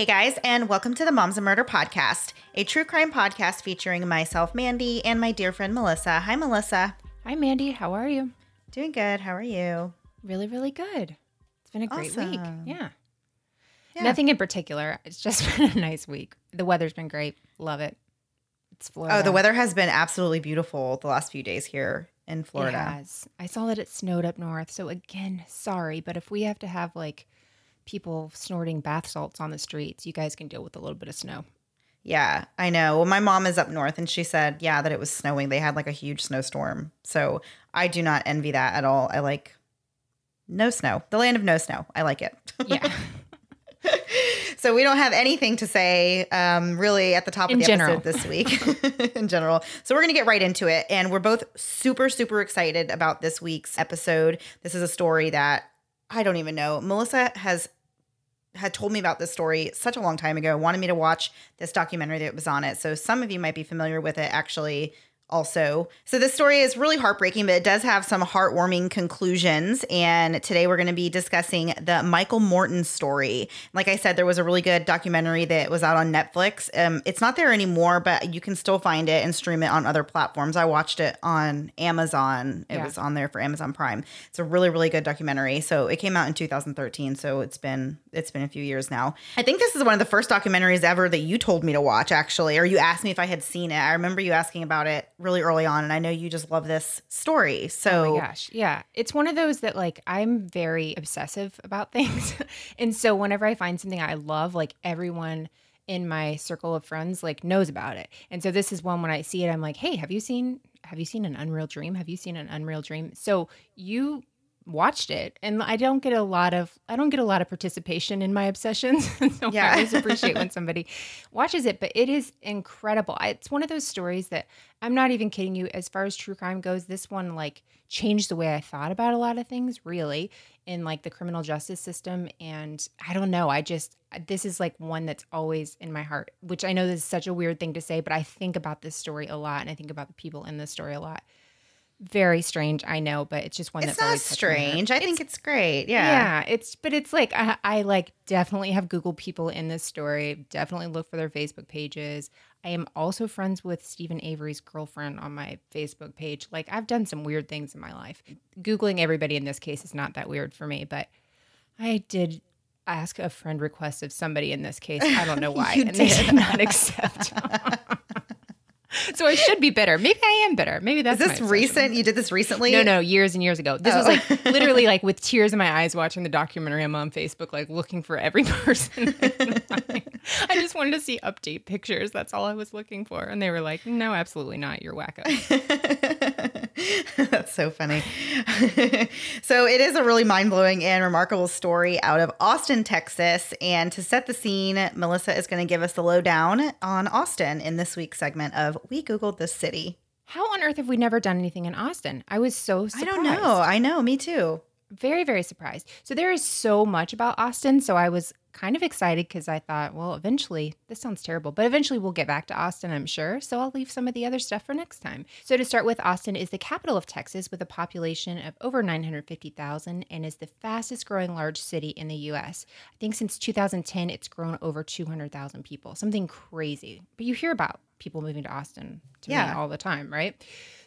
Hey guys, and welcome to the Moms and Murder podcast, a true crime podcast featuring myself, Mandy, and my dear friend Melissa. Hi, Melissa. Hi, Mandy. How are you? Doing good. How are you? Really, really good. It's been a great week. Yeah. Yeah. Nothing in particular. It's just been a nice week. The weather's been great. Love it. It's Florida. Oh, the weather has been absolutely beautiful the last few days here in It Florida. has. I saw that it snowed up north. So again, sorry, but if we have to have like people snorting bath salts on the streets, you guys can deal with a little bit of snow. Yeah, I know. Well, my mom is up north and she said, yeah, that it was snowing. They had like a huge snowstorm. So I do not envy that at all. I like no snow, the land of no snow. I like it. Yeah. so we don't have anything to say um, really at the top In of the general. episode this week in general. So we're going to get right into it. And we're both super, super excited about this week's episode. This is a story that I don't even know. Melissa has had told me about this story such a long time ago, wanted me to watch this documentary that was on it. So some of you might be familiar with it actually also. So this story is really heartbreaking, but it does have some heartwarming conclusions. And today we're going to be discussing the Michael Morton story. Like I said, there was a really good documentary that was out on Netflix. Um, it's not there anymore, but you can still find it and stream it on other platforms. I watched it on Amazon. It Yeah. was on there for Amazon Prime. It's a really, really good documentary. So it came out in 2013. So it's been it's been a few years now. I think this is one of the first documentaries ever that you told me to watch, actually, or you asked me if I had seen it. I remember you asking about it really early on, and I know you just love this story. So Oh gosh. Yeah. It's one of those that like I'm very obsessive about things. and so whenever I find something I love, like everyone in my circle of friends like knows about it. And so this is one when I see it, I'm like, hey, have you seen have you seen an unreal dream? Have you seen an unreal dream? So you watched it and I don't get a lot of I don't get a lot of participation in my obsessions. so Yeah. I always appreciate when somebody watches it, but it is incredible. It's one of those stories that I'm not even kidding you. As far as true crime goes, this one like changed the way I thought about a lot of things, really, in like the criminal justice system. And I don't know. I just this is like one that's always in my heart. Which I know this is such a weird thing to say, but I think about this story a lot, and I think about the people in this story a lot. Very strange, I know, but it's just one it's that's not always touched my heart. strange. I think it's great. Yeah. Yeah. it's but it's like I, I like definitely have google people in this story. Definitely look for their Facebook pages. I am also friends with Steven Avery's girlfriend on my Facebook page. Like I've done some weird things in my life. Googling everybody in this case is not that weird for me, but I did ask a friend request of somebody in this case. I don't know why, and they did. did not accept. so I should be bitter. Maybe I am bitter. Maybe Is that's my this recent? You did this recently? No, no, years and years ago. This was Oh. like literally like with tears in my eyes watching the documentary. I'm on Facebook, like looking for every person. I just wanted to see update pictures. That's all I was looking for. And they were like, no, absolutely not. You're wacko. That's so funny. so, it is a really mind blowing and remarkable story out of Austin, Texas. And to set the scene, Melissa is going to give us the lowdown on Austin in this week's segment of We Googled This City. How on earth have we never done anything in Austin? I was so surprised. I don't know. I know. Me too. very very surprised so there is so much about austin so i was kind of excited because i thought well eventually this sounds terrible but eventually we'll get back to austin i'm sure so i'll leave some of the other stuff for next time. So to start with austin is the capital of texas with a population of over 950000 and is the fastest growing large city in the us i think since 2010 it's grown over 200000 people something crazy. But you hear about people moving to austin to me Yeah. all the time right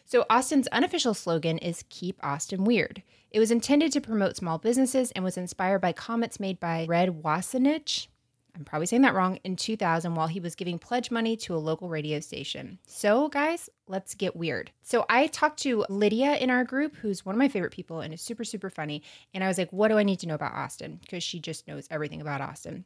so, Austin's unofficial slogan is Keep Austin Weird. It was intended to promote small businesses and was inspired by comments made by Red Wassenich. I'm probably saying that wrong, in 2000 while he was giving pledge money to a local radio station. So, guys, let's get weird. So, I talked to Lydia in our group, who's one of my favorite people and is super, super funny. And I was like, what do I need to know about Austin? Because she just knows everything about Austin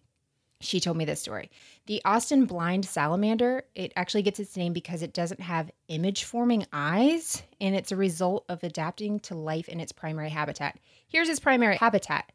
she told me this story. The Austin blind salamander, it actually gets its name because it doesn't have image forming eyes, and it's a result of adapting to life in its primary habitat. Here's its primary habitat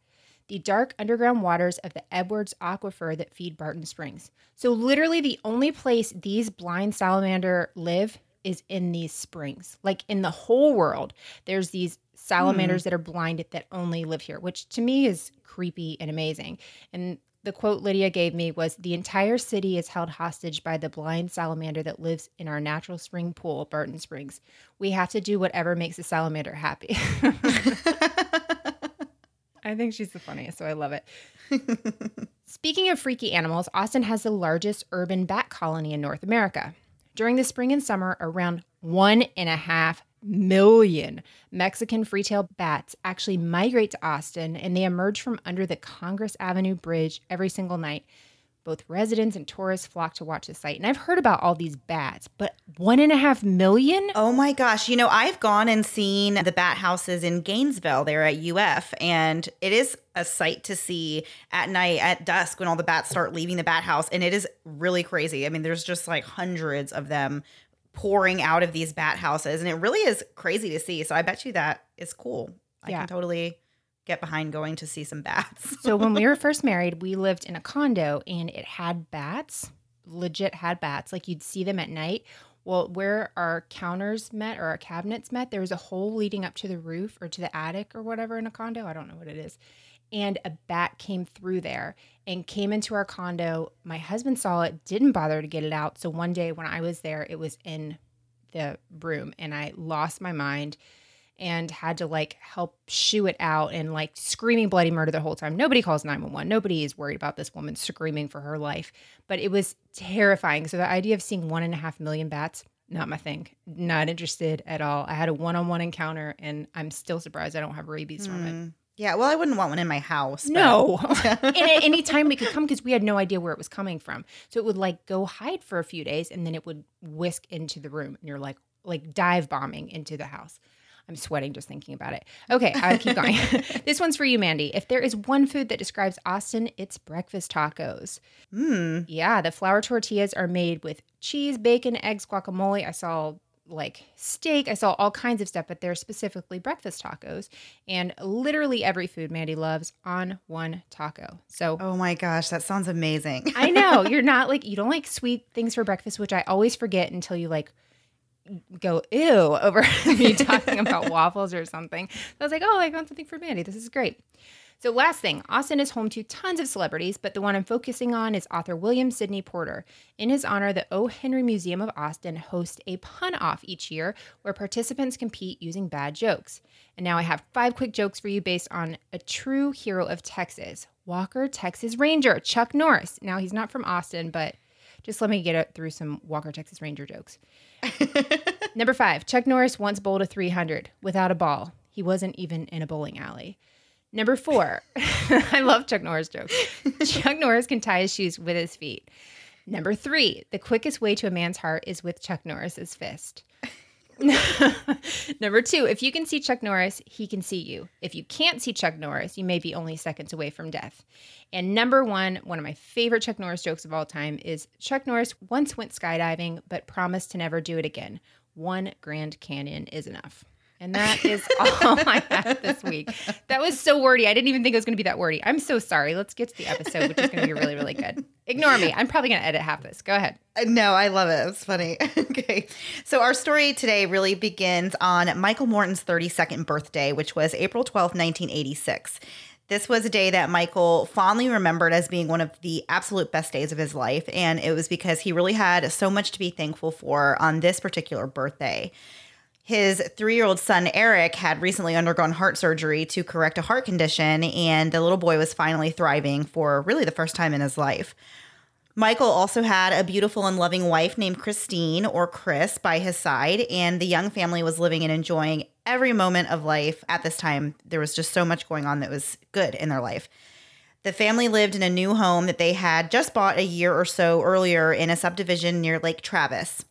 the dark underground waters of the Edwards Aquifer that feed Barton Springs. So, literally, the only place these blind salamander live is in these springs. Like in the whole world, there's these salamanders hmm. that are blind that only live here, which to me is creepy and amazing. And the quote Lydia gave me was The entire city is held hostage by the blind salamander that lives in our natural spring pool, Barton Springs. We have to do whatever makes the salamander happy. I think she's the funniest, so I love it. Speaking of freaky animals, Austin has the largest urban bat colony in North America. During the spring and summer, around one and a half million Mexican free-tailed bats actually migrate to Austin and they emerge from under the Congress Avenue Bridge every single night. Both residents and tourists flock to watch the site. And I've heard about all these bats, but one and a half million? Oh my gosh. You know, I've gone and seen the bat houses in Gainesville there at UF, and it is a sight to see at night at dusk when all the bats start leaving the bat house. And it is really crazy. I mean, there's just like hundreds of them pouring out of these bat houses, and it really is crazy to see. So I bet you that is cool. I Yeah. can totally get behind going to see some bats. So when we were first married, we lived in a condo and it had bats, legit had bats. Like you'd see them at night. Well, where our counters met or our cabinets met, there was a hole leading up to the roof or to the attic or whatever in a condo. I don't know what it is. And a bat came through there and came into our condo. My husband saw it, didn't bother to get it out. So one day when I was there, it was in the room and I lost my mind and had to like help shoo it out and like screaming bloody murder the whole time. Nobody calls 911. Nobody is worried about this woman screaming for her life, but it was terrifying. So the idea of seeing one and a half million bats, not my thing. Not interested at all. I had a one on one encounter and I'm still surprised I don't have rabies from it. Mm. Yeah, well, I wouldn't want one in my house. No. and at any time we could come because we had no idea where it was coming from. So it would like go hide for a few days and then it would whisk into the room and you're like like dive bombing into the house. I'm sweating just thinking about it. Okay, I'll keep going. this one's for you, Mandy. If there is one food that describes Austin, it's breakfast tacos. Mm. Yeah, the flour tortillas are made with cheese, bacon, eggs, guacamole. I saw like steak. I saw all kinds of stuff, but they're specifically breakfast tacos. And literally every food Mandy loves on one taco. So Oh my gosh, that sounds amazing. I know you're not like, you don't like sweet things for breakfast, which I always forget until you like go ew over me talking about waffles or something. So I was like, oh, I got something for Mandy. This is great. So, last thing, Austin is home to tons of celebrities, but the one I'm focusing on is author William Sydney Porter. In his honor, the O. Henry Museum of Austin hosts a pun off each year where participants compete using bad jokes. And now I have five quick jokes for you based on a true hero of Texas, Walker, Texas Ranger, Chuck Norris. Now, he's not from Austin, but just let me get it through some Walker, Texas Ranger jokes. Number five, Chuck Norris once bowled a 300 without a ball. He wasn't even in a bowling alley. Number four, I love Chuck Norris jokes. Chuck Norris can tie his shoes with his feet. Number three, the quickest way to a man's heart is with Chuck Norris's fist. Number two, if you can see Chuck Norris, he can see you. If you can't see Chuck Norris, you may be only seconds away from death. And number one, one of my favorite Chuck Norris jokes of all time is Chuck Norris once went skydiving, but promised to never do it again. One Grand Canyon is enough. And that is all I have this week. That was so wordy. I didn't even think it was going to be that wordy. I'm so sorry. Let's get to the episode, which is going to be really, really good. Ignore me. I'm probably going to edit half this. Go ahead. Uh, No, I love it. It's funny. okay. So, our story today really begins on Michael Morton's 32nd birthday, which was April 12th, 1986. This was a day that Michael fondly remembered as being one of the absolute best days of his life. And it was because he really had so much to be thankful for on this particular birthday. His three year old son, Eric, had recently undergone heart surgery to correct a heart condition, and the little boy was finally thriving for really the first time in his life. Michael also had a beautiful and loving wife named Christine or Chris by his side, and the young family was living and enjoying every moment of life at this time. There was just so much going on that was good in their life. The family lived in a new home that they had just bought a year or so earlier in a subdivision near Lake Travis.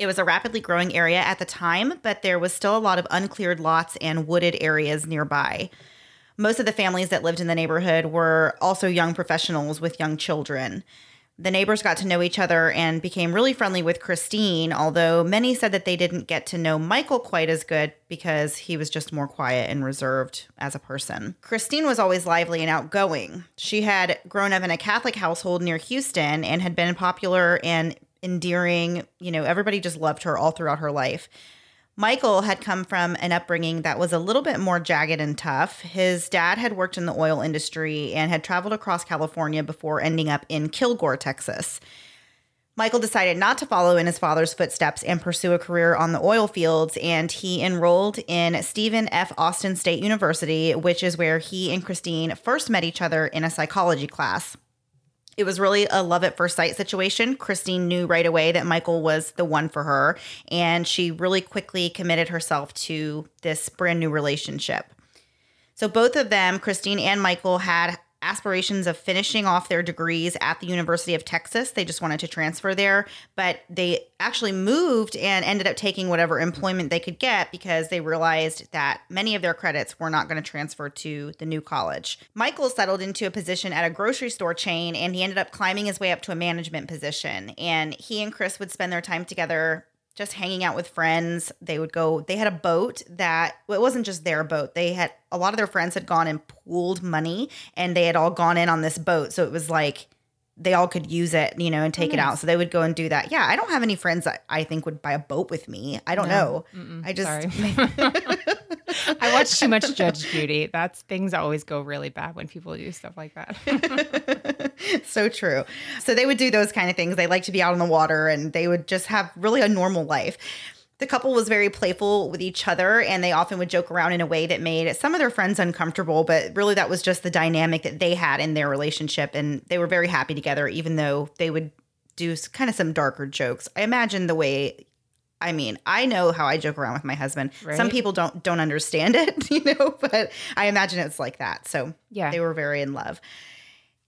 It was a rapidly growing area at the time, but there was still a lot of uncleared lots and wooded areas nearby. Most of the families that lived in the neighborhood were also young professionals with young children. The neighbors got to know each other and became really friendly with Christine, although many said that they didn't get to know Michael quite as good because he was just more quiet and reserved as a person. Christine was always lively and outgoing. She had grown up in a Catholic household near Houston and had been popular and endearing. You know, everybody just loved her all throughout her life. Michael had come from an upbringing that was a little bit more jagged and tough. His dad had worked in the oil industry and had traveled across California before ending up in Kilgore, Texas. Michael decided not to follow in his father's footsteps and pursue a career on the oil fields, and he enrolled in Stephen F. Austin State University, which is where he and Christine first met each other in a psychology class. It was really a love at first sight situation. Christine knew right away that Michael was the one for her, and she really quickly committed herself to this brand new relationship. So, both of them, Christine and Michael, had aspirations of finishing off their degrees at the University of Texas. They just wanted to transfer there, but they actually moved and ended up taking whatever employment they could get because they realized that many of their credits were not going to transfer to the new college. Michael settled into a position at a grocery store chain and he ended up climbing his way up to a management position. And he and Chris would spend their time together just hanging out with friends. They would go, they had a boat that, well, it wasn't just their boat. They had, a lot of their friends had gone and pooled money and they had all gone in on this boat. So it was like, they all could use it, you know, and take Oh, it out. So they would go and do that. Yeah, I don't have any friends that I think would buy a boat with me. I don't No. know. Mm-mm, I just. I watch too much Judge Judy. That's things always go really bad when people do stuff like that. so true. So they would do those kind of things. They like to be out on the water and they would just have really a normal life. The couple was very playful with each other and they often would joke around in a way that made some of their friends uncomfortable, but really that was just the dynamic that they had in their relationship. And they were very happy together, even though they would do kind of some darker jokes. I imagine the way. I mean, I know how I joke around with my husband. Some people don't don't understand it, you know, but I imagine it's like that. So Yeah. they were very in love.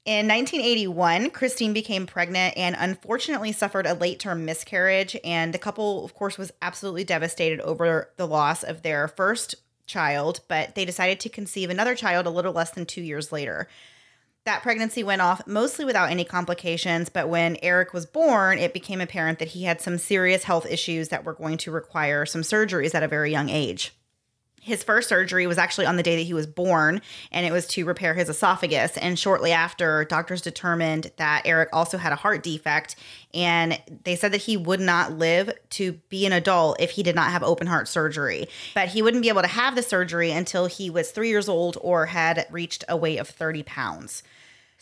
In 1981, Christine became pregnant and unfortunately suffered a late term miscarriage. And the couple, of course, was absolutely devastated over the loss of their first child, but they decided to conceive another child a little less than two years later. That pregnancy went off mostly without any complications, but when Eric was born, it became apparent that he had some serious health issues that were going to require some surgeries at a very young age. His first surgery was actually on the day that he was born, and it was to repair his esophagus. And shortly after, doctors determined that Eric also had a heart defect, and they said that he would not live to be an adult if he did not have open heart surgery. But he wouldn't be able to have the surgery until he was three years old or had reached a weight of 30 pounds.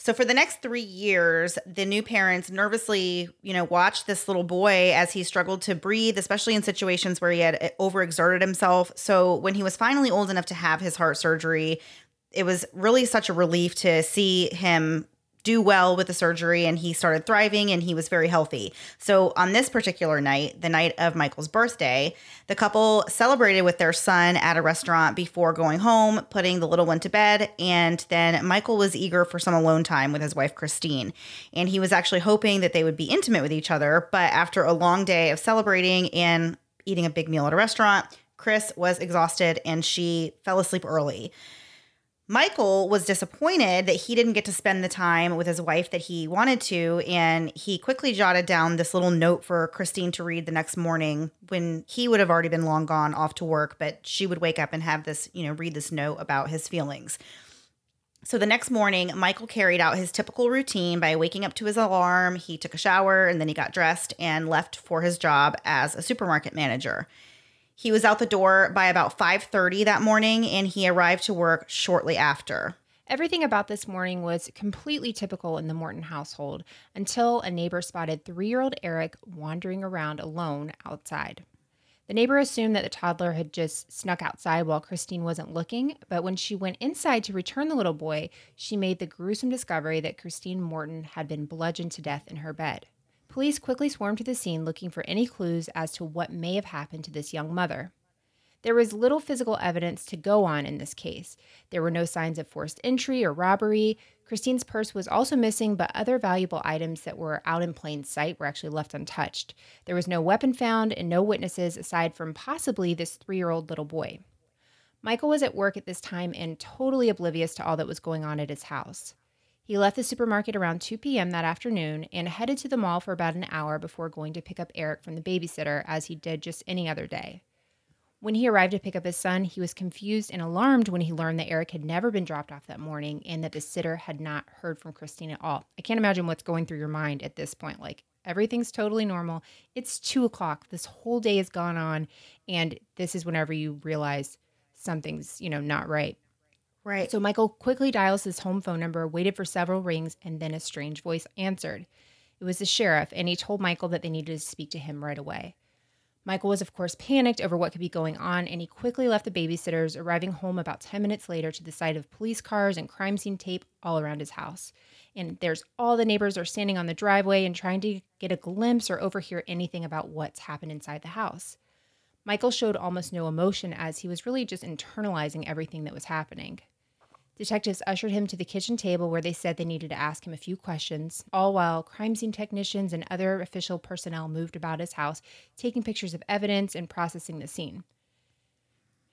So for the next three years, the new parents nervously, you know, watched this little boy as he struggled to breathe, especially in situations where he had uh, overexerted himself. So when he was finally old enough to have his heart surgery, it was really such a relief to see him do well with the surgery and he started thriving and he was very healthy. So on this particular night, the night of Michael's birthday, the couple celebrated with their son at a restaurant before going home, putting the little one to bed, and then Michael was eager for some alone time with his wife Christine. And he was actually hoping that they would be intimate with each other, but after a long day of celebrating and eating a big meal at a restaurant, Chris was exhausted and she fell asleep early. Michael was disappointed that he didn't get to spend the time with his wife that he wanted to, and he quickly jotted down this little note for Christine to read the next morning when he would have already been long gone off to work, but she would wake up and have this, you know, read this note about his feelings. So the next morning, Michael carried out his typical routine by waking up to his alarm. He took a shower and then he got dressed and left for his job as a supermarket manager. He was out the door by about 5:30 that morning and he arrived to work shortly after. Everything about this morning was completely typical in the Morton household until a neighbor spotted three year old Eric wandering around alone outside. The neighbor assumed that the toddler had just snuck outside while Christine wasn't looking, but when she went inside to return the little boy, she made the gruesome discovery that Christine Morton had been bludgeoned to death in her bed. Police quickly swarmed to the scene looking for any clues as to what may have happened to this young mother. There was little physical evidence to go on in this case. There were no signs of forced entry or robbery. Christine's purse was also missing, but other valuable items that were out in plain sight were actually left untouched. There was no weapon found and no witnesses aside from possibly this three year old little boy. Michael was at work at this time and totally oblivious to all that was going on at his house. He left the supermarket around 2 p.m. that afternoon and headed to the mall for about an hour before going to pick up Eric from the babysitter, as he did just any other day. When he arrived to pick up his son, he was confused and alarmed when he learned that Eric had never been dropped off that morning and that the sitter had not heard from Christine at all. I can't imagine what's going through your mind at this point. Like, everything's totally normal. It's two o'clock. This whole day has gone on. And this is whenever you realize something's, you know, not right. Right. So Michael quickly dials his home phone number, waited for several rings, and then a strange voice answered. It was the sheriff, and he told Michael that they needed to speak to him right away. Michael was, of course, panicked over what could be going on, and he quickly left the babysitters, arriving home about 10 minutes later to the sight of police cars and crime scene tape all around his house. And there's all the neighbors are standing on the driveway and trying to get a glimpse or overhear anything about what's happened inside the house. Michael showed almost no emotion as he was really just internalizing everything that was happening. Detectives ushered him to the kitchen table where they said they needed to ask him a few questions, all while crime scene technicians and other official personnel moved about his house, taking pictures of evidence and processing the scene.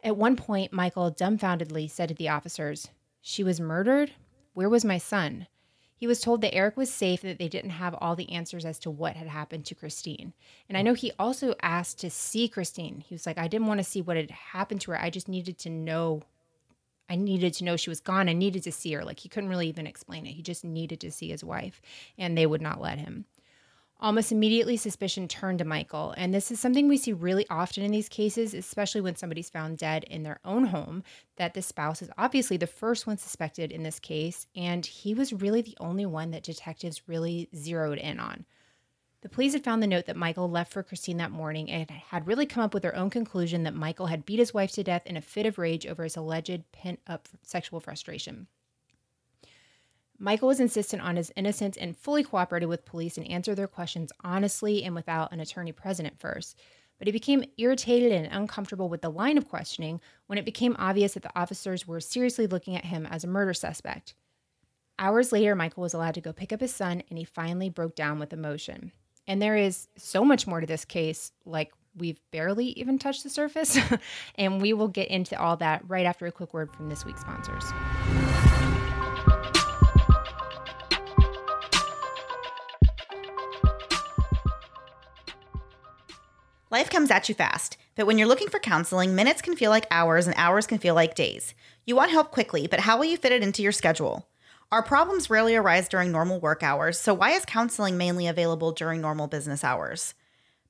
At one point, Michael dumbfoundedly said to the officers, She was murdered? Where was my son? He was told that Eric was safe, that they didn't have all the answers as to what had happened to Christine. And I know he also asked to see Christine. He was like, I didn't want to see what had happened to her. I just needed to know I needed to know she was gone. I needed to see her. Like he couldn't really even explain it. He just needed to see his wife, and they would not let him. Almost immediately, suspicion turned to Michael. And this is something we see really often in these cases, especially when somebody's found dead in their own home, that the spouse is obviously the first one suspected in this case. And he was really the only one that detectives really zeroed in on. The police had found the note that Michael left for Christine that morning and had really come up with their own conclusion that Michael had beat his wife to death in a fit of rage over his alleged pent up sexual frustration. Michael was insistent on his innocence and fully cooperated with police and answered their questions honestly and without an attorney present first. But he became irritated and uncomfortable with the line of questioning when it became obvious that the officers were seriously looking at him as a murder suspect. Hours later, Michael was allowed to go pick up his son and he finally broke down with emotion. And there is so much more to this case, like we've barely even touched the surface. and we will get into all that right after a quick word from this week's sponsors. Life comes at you fast, but when you're looking for counseling, minutes can feel like hours and hours can feel like days. You want help quickly, but how will you fit it into your schedule? Our problems rarely arise during normal work hours, so why is counseling mainly available during normal business hours?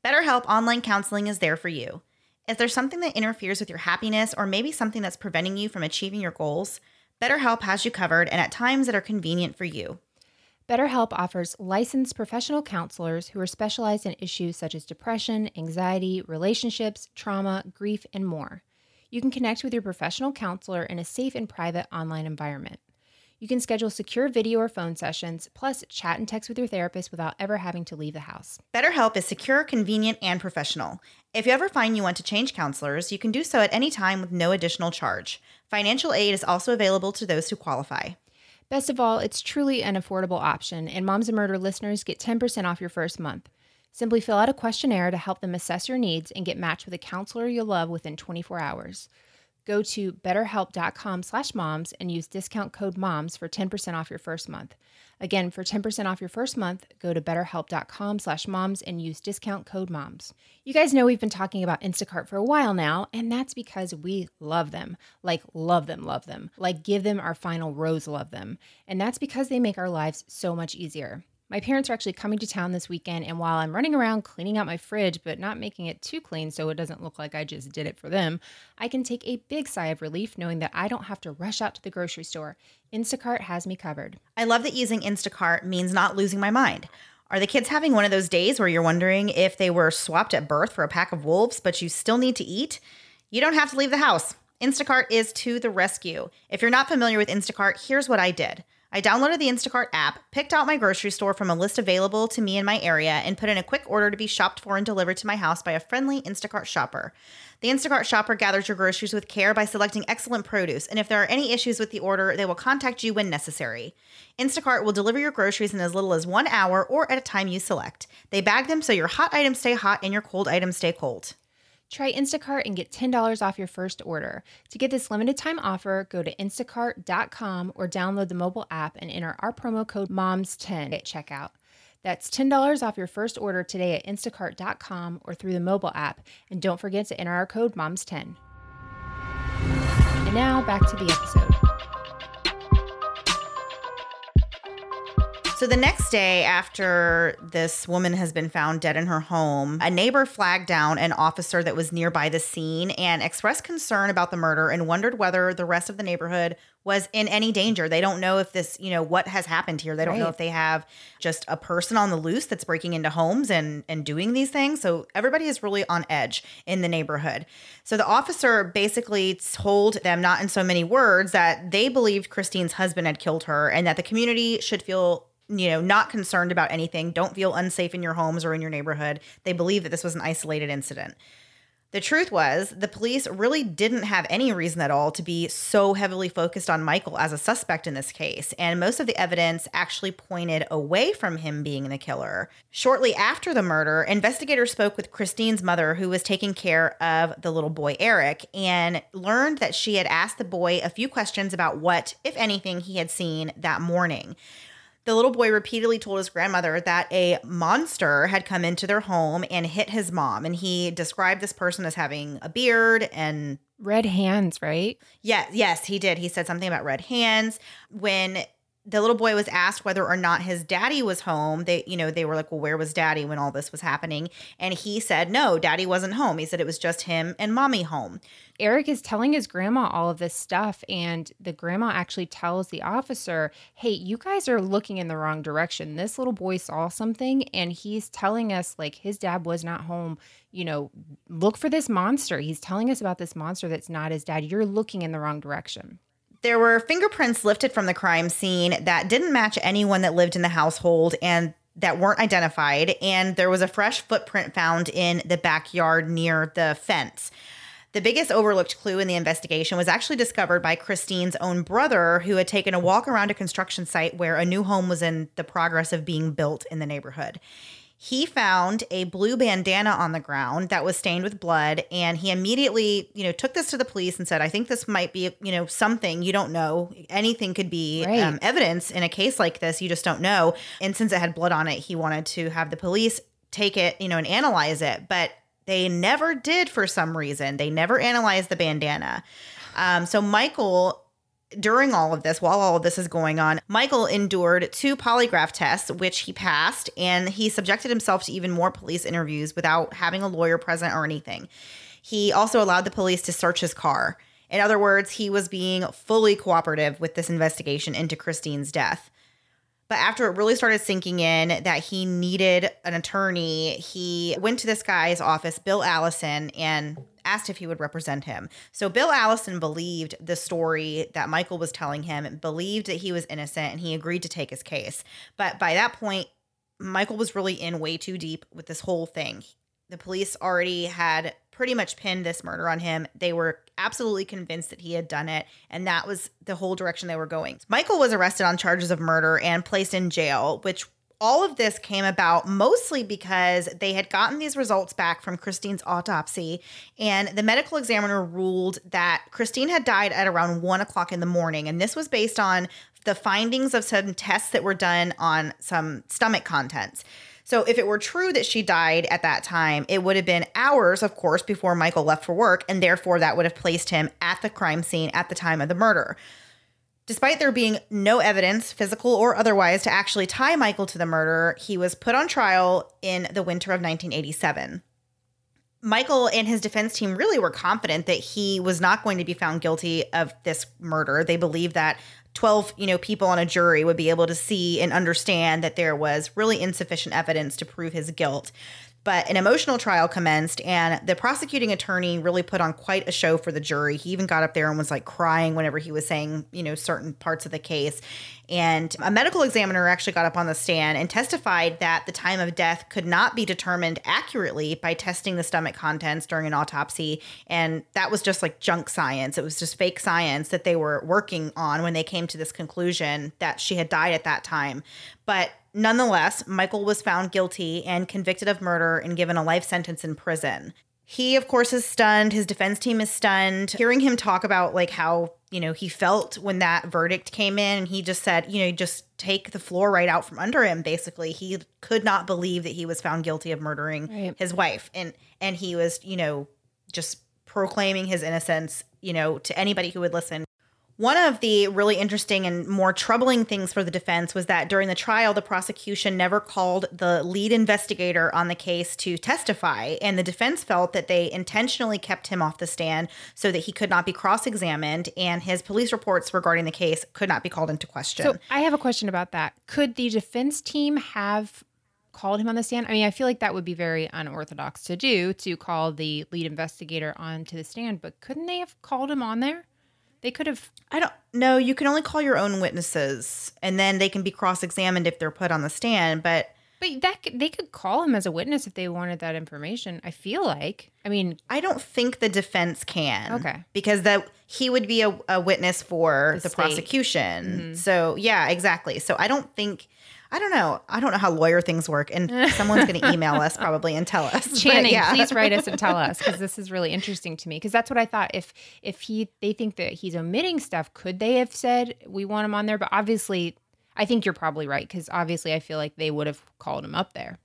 BetterHelp Online Counseling is there for you. If there's something that interferes with your happiness or maybe something that's preventing you from achieving your goals, BetterHelp has you covered and at times that are convenient for you. BetterHelp offers licensed professional counselors who are specialized in issues such as depression, anxiety, relationships, trauma, grief, and more. You can connect with your professional counselor in a safe and private online environment. You can schedule secure video or phone sessions, plus chat and text with your therapist without ever having to leave the house. BetterHelp is secure, convenient, and professional. If you ever find you want to change counselors, you can do so at any time with no additional charge. Financial aid is also available to those who qualify. Best of all, it's truly an affordable option, and Moms and Murder listeners get 10% off your first month. Simply fill out a questionnaire to help them assess your needs and get matched with a counselor you'll love within 24 hours go to betterhelp.com slash moms and use discount code moms for 10% off your first month. Again, for 10% off your first month, go to betterhelp.com slash moms and use discount code moms. You guys know we've been talking about Instacart for a while now, and that's because we love them. Like, love them, love them. Like, give them our final rose, love them. And that's because they make our lives so much easier. My parents are actually coming to town this weekend, and while I'm running around cleaning out my fridge, but not making it too clean so it doesn't look like I just did it for them, I can take a big sigh of relief knowing that I don't have to rush out to the grocery store. Instacart has me covered. I love that using Instacart means not losing my mind. Are the kids having one of those days where you're wondering if they were swapped at birth for a pack of wolves, but you still need to eat? You don't have to leave the house. Instacart is to the rescue. If you're not familiar with Instacart, here's what I did. I downloaded the Instacart app, picked out my grocery store from a list available to me in my area, and put in a quick order to be shopped for and delivered to my house by a friendly Instacart shopper. The Instacart shopper gathers your groceries with care by selecting excellent produce, and if there are any issues with the order, they will contact you when necessary. Instacart will deliver your groceries in as little as one hour or at a time you select. They bag them so your hot items stay hot and your cold items stay cold. Try Instacart and get $10 off your first order. To get this limited time offer, go to instacart.com or download the mobile app and enter our promo code MOMS10 at checkout. That's $10 off your first order today at instacart.com or through the mobile app. And don't forget to enter our code MOMS10. And now back to the episode. So the next day, after this woman has been found dead in her home, a neighbor flagged down an officer that was nearby the scene and expressed concern about the murder and wondered whether the rest of the neighborhood was in any danger. They don't know if this, you know, what has happened here. They don't know if they have just a person on the loose that's breaking into homes and and doing these things. So everybody is really on edge in the neighborhood. So the officer basically told them not in so many words that they believed Christine's husband had killed her and that the community should feel you know, not concerned about anything. Don't feel unsafe in your homes or in your neighborhood. They believe that this was an isolated incident. The truth was, the police really didn't have any reason at all to be so heavily focused on Michael as a suspect in this case, and most of the evidence actually pointed away from him being the killer. Shortly after the murder, investigators spoke with Christine's mother, who was taking care of the little boy Eric, and learned that she had asked the boy a few questions about what, if anything, he had seen that morning. The little boy repeatedly told his grandmother that a monster had come into their home and hit his mom. And he described this person as having a beard and Red hands, right? yeah, yes, he did. He said something about red hands. When the little boy was asked whether or not his daddy was home, they, you know, they were like, "Well, where was daddy when all this was happening?" And he said, "No, daddy wasn't home." He said it was just him and mommy home. Eric is telling his grandma all of this stuff, and the grandma actually tells the officer, Hey, you guys are looking in the wrong direction. This little boy saw something, and he's telling us, like, his dad was not home. You know, look for this monster. He's telling us about this monster that's not his dad. You're looking in the wrong direction. There were fingerprints lifted from the crime scene that didn't match anyone that lived in the household and that weren't identified. And there was a fresh footprint found in the backyard near the fence. The biggest overlooked clue in the investigation was actually discovered by Christine's own brother, who had taken a walk around a construction site where a new home was in the progress of being built in the neighborhood. He found a blue bandana on the ground that was stained with blood, and he immediately, you know, took this to the police and said, "I think this might be, you know, something you don't know. Anything could be Right. um, evidence in a case like this. You just don't know." And since it had blood on it, he wanted to have the police take it, you know, and analyze it, but they never did for some reason. They never analyzed the bandana. Um, so Michael during all of this, while all of this is going on, Michael endured two polygraph tests, which he passed, and he subjected himself to even more police interviews without having a lawyer present or anything. He also allowed the police to search his car. In other words, he was being fully cooperative with this investigation into Christine's death. But after it really started sinking in that he needed an attorney, he went to this guy's office, Bill Allison, and asked if he would represent him. So Bill Allison believed the story that Michael was telling him, believed that he was innocent, and he agreed to take his case. But by that point, Michael was really in way too deep with this whole thing. The police already had pretty much pinned this murder on him. They were absolutely convinced that he had done it, and that was the whole direction they were going. Michael was arrested on charges of murder and placed in jail, which all of this came about mostly because they had gotten these results back from Christine's autopsy, and the medical examiner ruled that Christine had died at around one o'clock in the morning. And this was based on the findings of some tests that were done on some stomach contents. So, if it were true that she died at that time, it would have been hours, of course, before Michael left for work, and therefore that would have placed him at the crime scene at the time of the murder. Despite there being no evidence, physical or otherwise, to actually tie Michael to the murder, he was put on trial in the winter of 1987. Michael and his defense team really were confident that he was not going to be found guilty of this murder. They believed that 12, you know, people on a jury would be able to see and understand that there was really insufficient evidence to prove his guilt. But an emotional trial commenced, and the prosecuting attorney really put on quite a show for the jury. He even got up there and was like crying whenever he was saying, you know, certain parts of the case. And a medical examiner actually got up on the stand and testified that the time of death could not be determined accurately by testing the stomach contents during an autopsy. And that was just like junk science. It was just fake science that they were working on when they came to this conclusion that she had died at that time. But nonetheless, Michael was found guilty and convicted of murder and given a life sentence in prison. He, of course, is stunned. His defense team is stunned. Hearing him talk about like how, you know, he felt when that verdict came in, he just said, you know, just take the floor right out from under him, basically. He could not believe that he was found guilty of murdering Right. his wife. And and he was, you know, just proclaiming his innocence, you know, to anybody who would listen. One of the really interesting and more troubling things for the defense was that during the trial, the prosecution never called the lead investigator on the case to testify. And the defense felt that they intentionally kept him off the stand so that he could not be cross examined and his police reports regarding the case could not be called into question. So I have a question about that. Could the defense team have called him on the stand? I mean, I feel like that would be very unorthodox to do to call the lead investigator onto the stand, but couldn't they have called him on there? They could have. I don't know. You can only call your own witnesses and then they can be cross examined if they're put on the stand. But But that could- they could call him as a witness if they wanted that information. I feel like. I mean, I don't think the defense can. Okay. Because that he would be a, a witness for The the, state. Mm-hmm. prosecution. So yeah, exactly. So I don't think I don't know. I don't know how lawyer things work, and someone's going to email us probably and tell us. Channing, yeah. please write us and tell us because this is really interesting to me. Because that's what I thought. If if he they think that he's omitting stuff, could they have said we want him on there? But obviously, I think you're probably right because obviously I feel like they would have called him up there.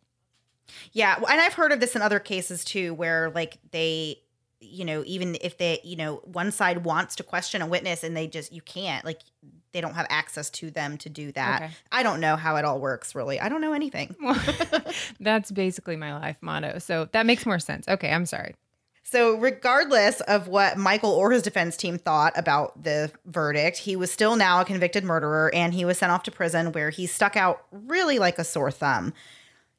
Yeah, and I've heard of this in other cases too, where like they, you know, even if they, you know, one side wants to question a witness and they just you can't like they don't have access to them to do that. Okay. I don't know how it all works really. I don't know anything. that's basically my life motto. So that makes more sense. Okay, I'm sorry. So, regardless of what Michael or his defense team thought about the verdict, he was still now a convicted murderer and he was sent off to prison where he stuck out really like a sore thumb.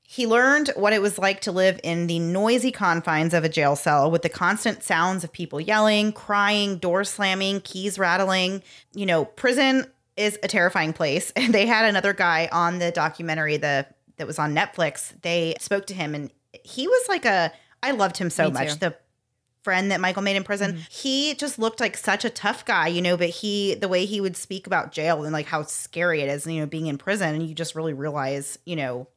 He learned what it was like to live in the noisy confines of a jail cell with the constant sounds of people yelling, crying, doors slamming, keys rattling. You know, prison is a terrifying place. And they had another guy on the documentary the that was on Netflix. They spoke to him and he was like a I loved him so Me much. too. The friend that Michael made in prison, mm-hmm. he just looked like such a tough guy, you know, but he the way he would speak about jail and like how scary it is, you know, being in prison and you just really realize, you know,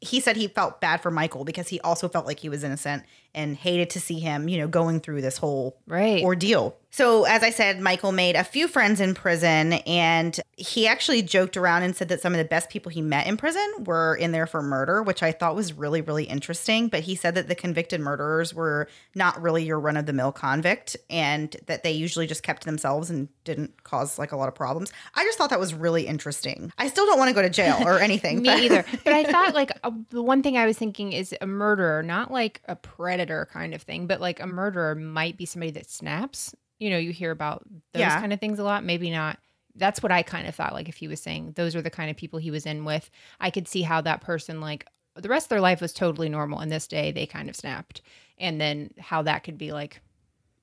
he said he felt bad for Michael because he also felt like he was innocent and hated to see him, you know, going through this whole Right. ordeal. So, as I said, Michael made a few friends in prison and he actually joked around and said that some of the best people he met in prison were in there for murder, which I thought was really, really interesting. But he said that the convicted murderers were not really your run of the mill convict and that they usually just kept to themselves and didn't cause like a lot of problems. I just thought that was really interesting. I still don't want to go to jail or anything. Me but- either. But I thought like uh, the one thing I was thinking is a murderer, not like a predator kind of thing, but like a murderer might be somebody that snaps. You know, you hear about those Yeah. kind of things a lot. Maybe not. That's what I kind of thought. Like if he was saying those are the kind of people he was in with, I could see how that person like the rest of their life was totally normal, and this day they kind of snapped, and then how that could be like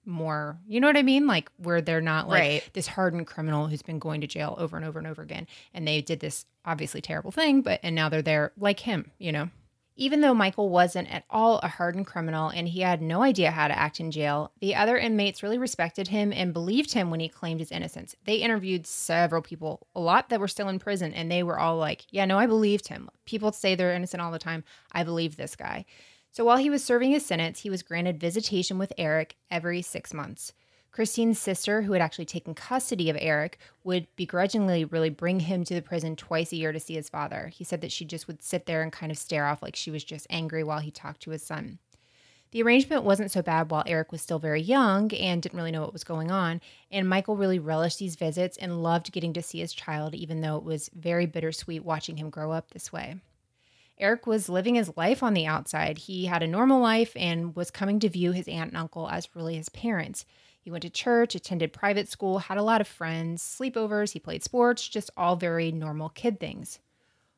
more you know what i mean like where they're not like Right. this hardened criminal who's been going to jail over and over and over again and they did this obviously terrible thing but and now they're there like him you know even though michael wasn't at all a hardened criminal and he had no idea how to act in jail the other inmates really respected him and believed him when he claimed his innocence. They interviewed several people a lot that were still in prison and they were all like yeah no i believed him. People say they're innocent all the time. I believe this guy. So while he was serving his sentence, he was granted visitation with Eric every six months. Christine's sister, who had actually taken custody of Eric, would begrudgingly really bring him to the prison twice a year to see his father. He said that she just would sit there and kind of stare off like she was just angry while he talked to his son. The arrangement wasn't so bad while Eric was still very young and didn't really know what was going on. And Michael really relished these visits and loved getting to see his child, even though it was very bittersweet watching him grow up this way. Eric was living his life on the outside. He had a normal life and was coming to view his aunt and uncle as really his parents. He went to church, attended private school, had a lot of friends, sleepovers, he played sports, just all very normal kid things.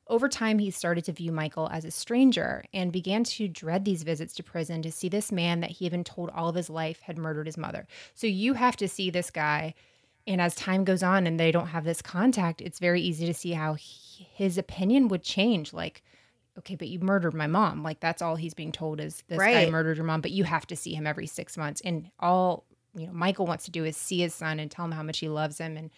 Over time, he started to view Michael as a stranger and began to dread these visits to prison to see this man that he had been told all of his life had murdered his mother. So you have to see this guy. And as time goes on and they don't have this contact, it's very easy to see how he, his opinion would change. Like, okay, but you murdered my mom. Like that's all he's being told is this guy murdered your mom, but you have to see him every six months. And all you know, Michael wants to do is see his son and tell him how much he loves him. And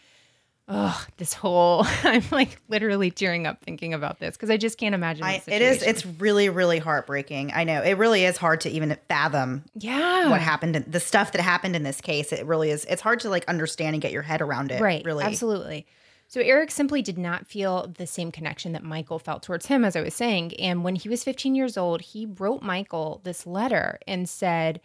oh, this whole I'm like literally tearing up thinking about this because I just can't imagine. I, it is. It's really, really heartbreaking. I know it really is hard to even fathom yeah. what happened. The stuff that happened in this case. It really is. It's hard to like understand and get your head around it. Right. Really. Absolutely. So Eric simply did not feel the same connection that Michael felt towards him, as I was saying. And when he was 15 years old, he wrote Michael this letter and said,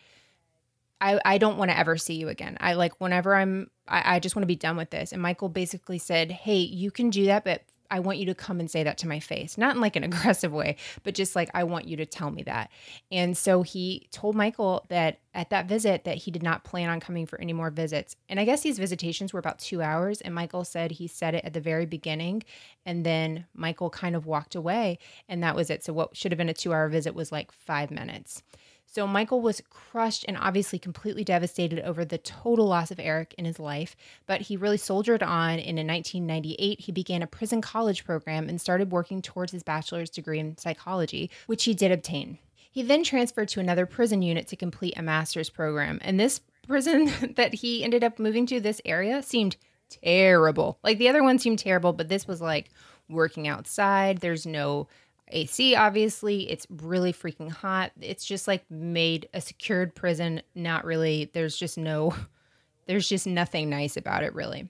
I, I don't want to ever see you again. I like whenever I'm I, I just want to be done with this. And Michael basically said, Hey, you can do that, but I want you to come and say that to my face. Not in like an aggressive way, but just like, I want you to tell me that. And so he told Michael that at that visit that he did not plan on coming for any more visits. And I guess these visitations were about two hours. And Michael said he said it at the very beginning. And then Michael kind of walked away and that was it. So what should have been a two hour visit was like five minutes. So Michael was crushed and obviously completely devastated over the total loss of Eric in his life, but he really soldiered on and in 1998 he began a prison college program and started working towards his bachelor's degree in psychology, which he did obtain. He then transferred to another prison unit to complete a master's program, and this prison that he ended up moving to this area seemed terrible. Like the other one seemed terrible, but this was like working outside. There's no AC, obviously. It's really freaking hot. It's just like made a secured prison. Not really, there's just no, there's just nothing nice about it, really.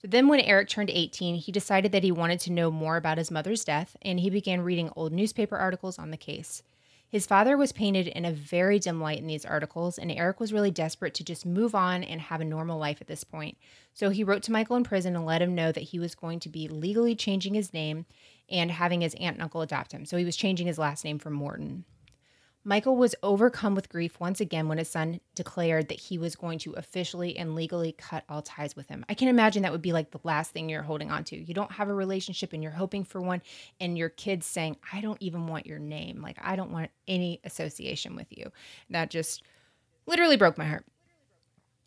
So then, when Eric turned 18, he decided that he wanted to know more about his mother's death and he began reading old newspaper articles on the case. His father was painted in a very dim light in these articles, and Eric was really desperate to just move on and have a normal life at this point. So he wrote to Michael in prison and let him know that he was going to be legally changing his name and having his aunt and uncle adopt him. So he was changing his last name from Morton. Michael was overcome with grief once again when his son declared that he was going to officially and legally cut all ties with him. I can imagine that would be like the last thing you're holding on to. You don't have a relationship and you're hoping for one, and your kid's saying, I don't even want your name. Like, I don't want any association with you. That just literally broke my heart.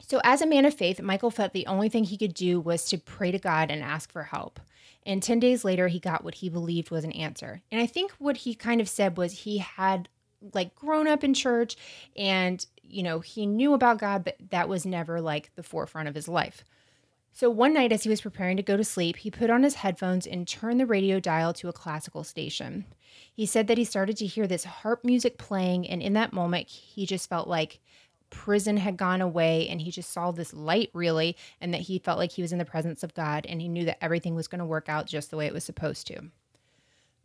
So, as a man of faith, Michael felt the only thing he could do was to pray to God and ask for help. And 10 days later, he got what he believed was an answer. And I think what he kind of said was he had like grown up in church and, you know, he knew about God, but that was never like the forefront of his life. So one night, as he was preparing to go to sleep, he put on his headphones and turned the radio dial to a classical station. He said that he started to hear this harp music playing, and in that moment, he just felt like prison had gone away and he just saw this light really and that he felt like he was in the presence of God and he knew that everything was going to work out just the way it was supposed to.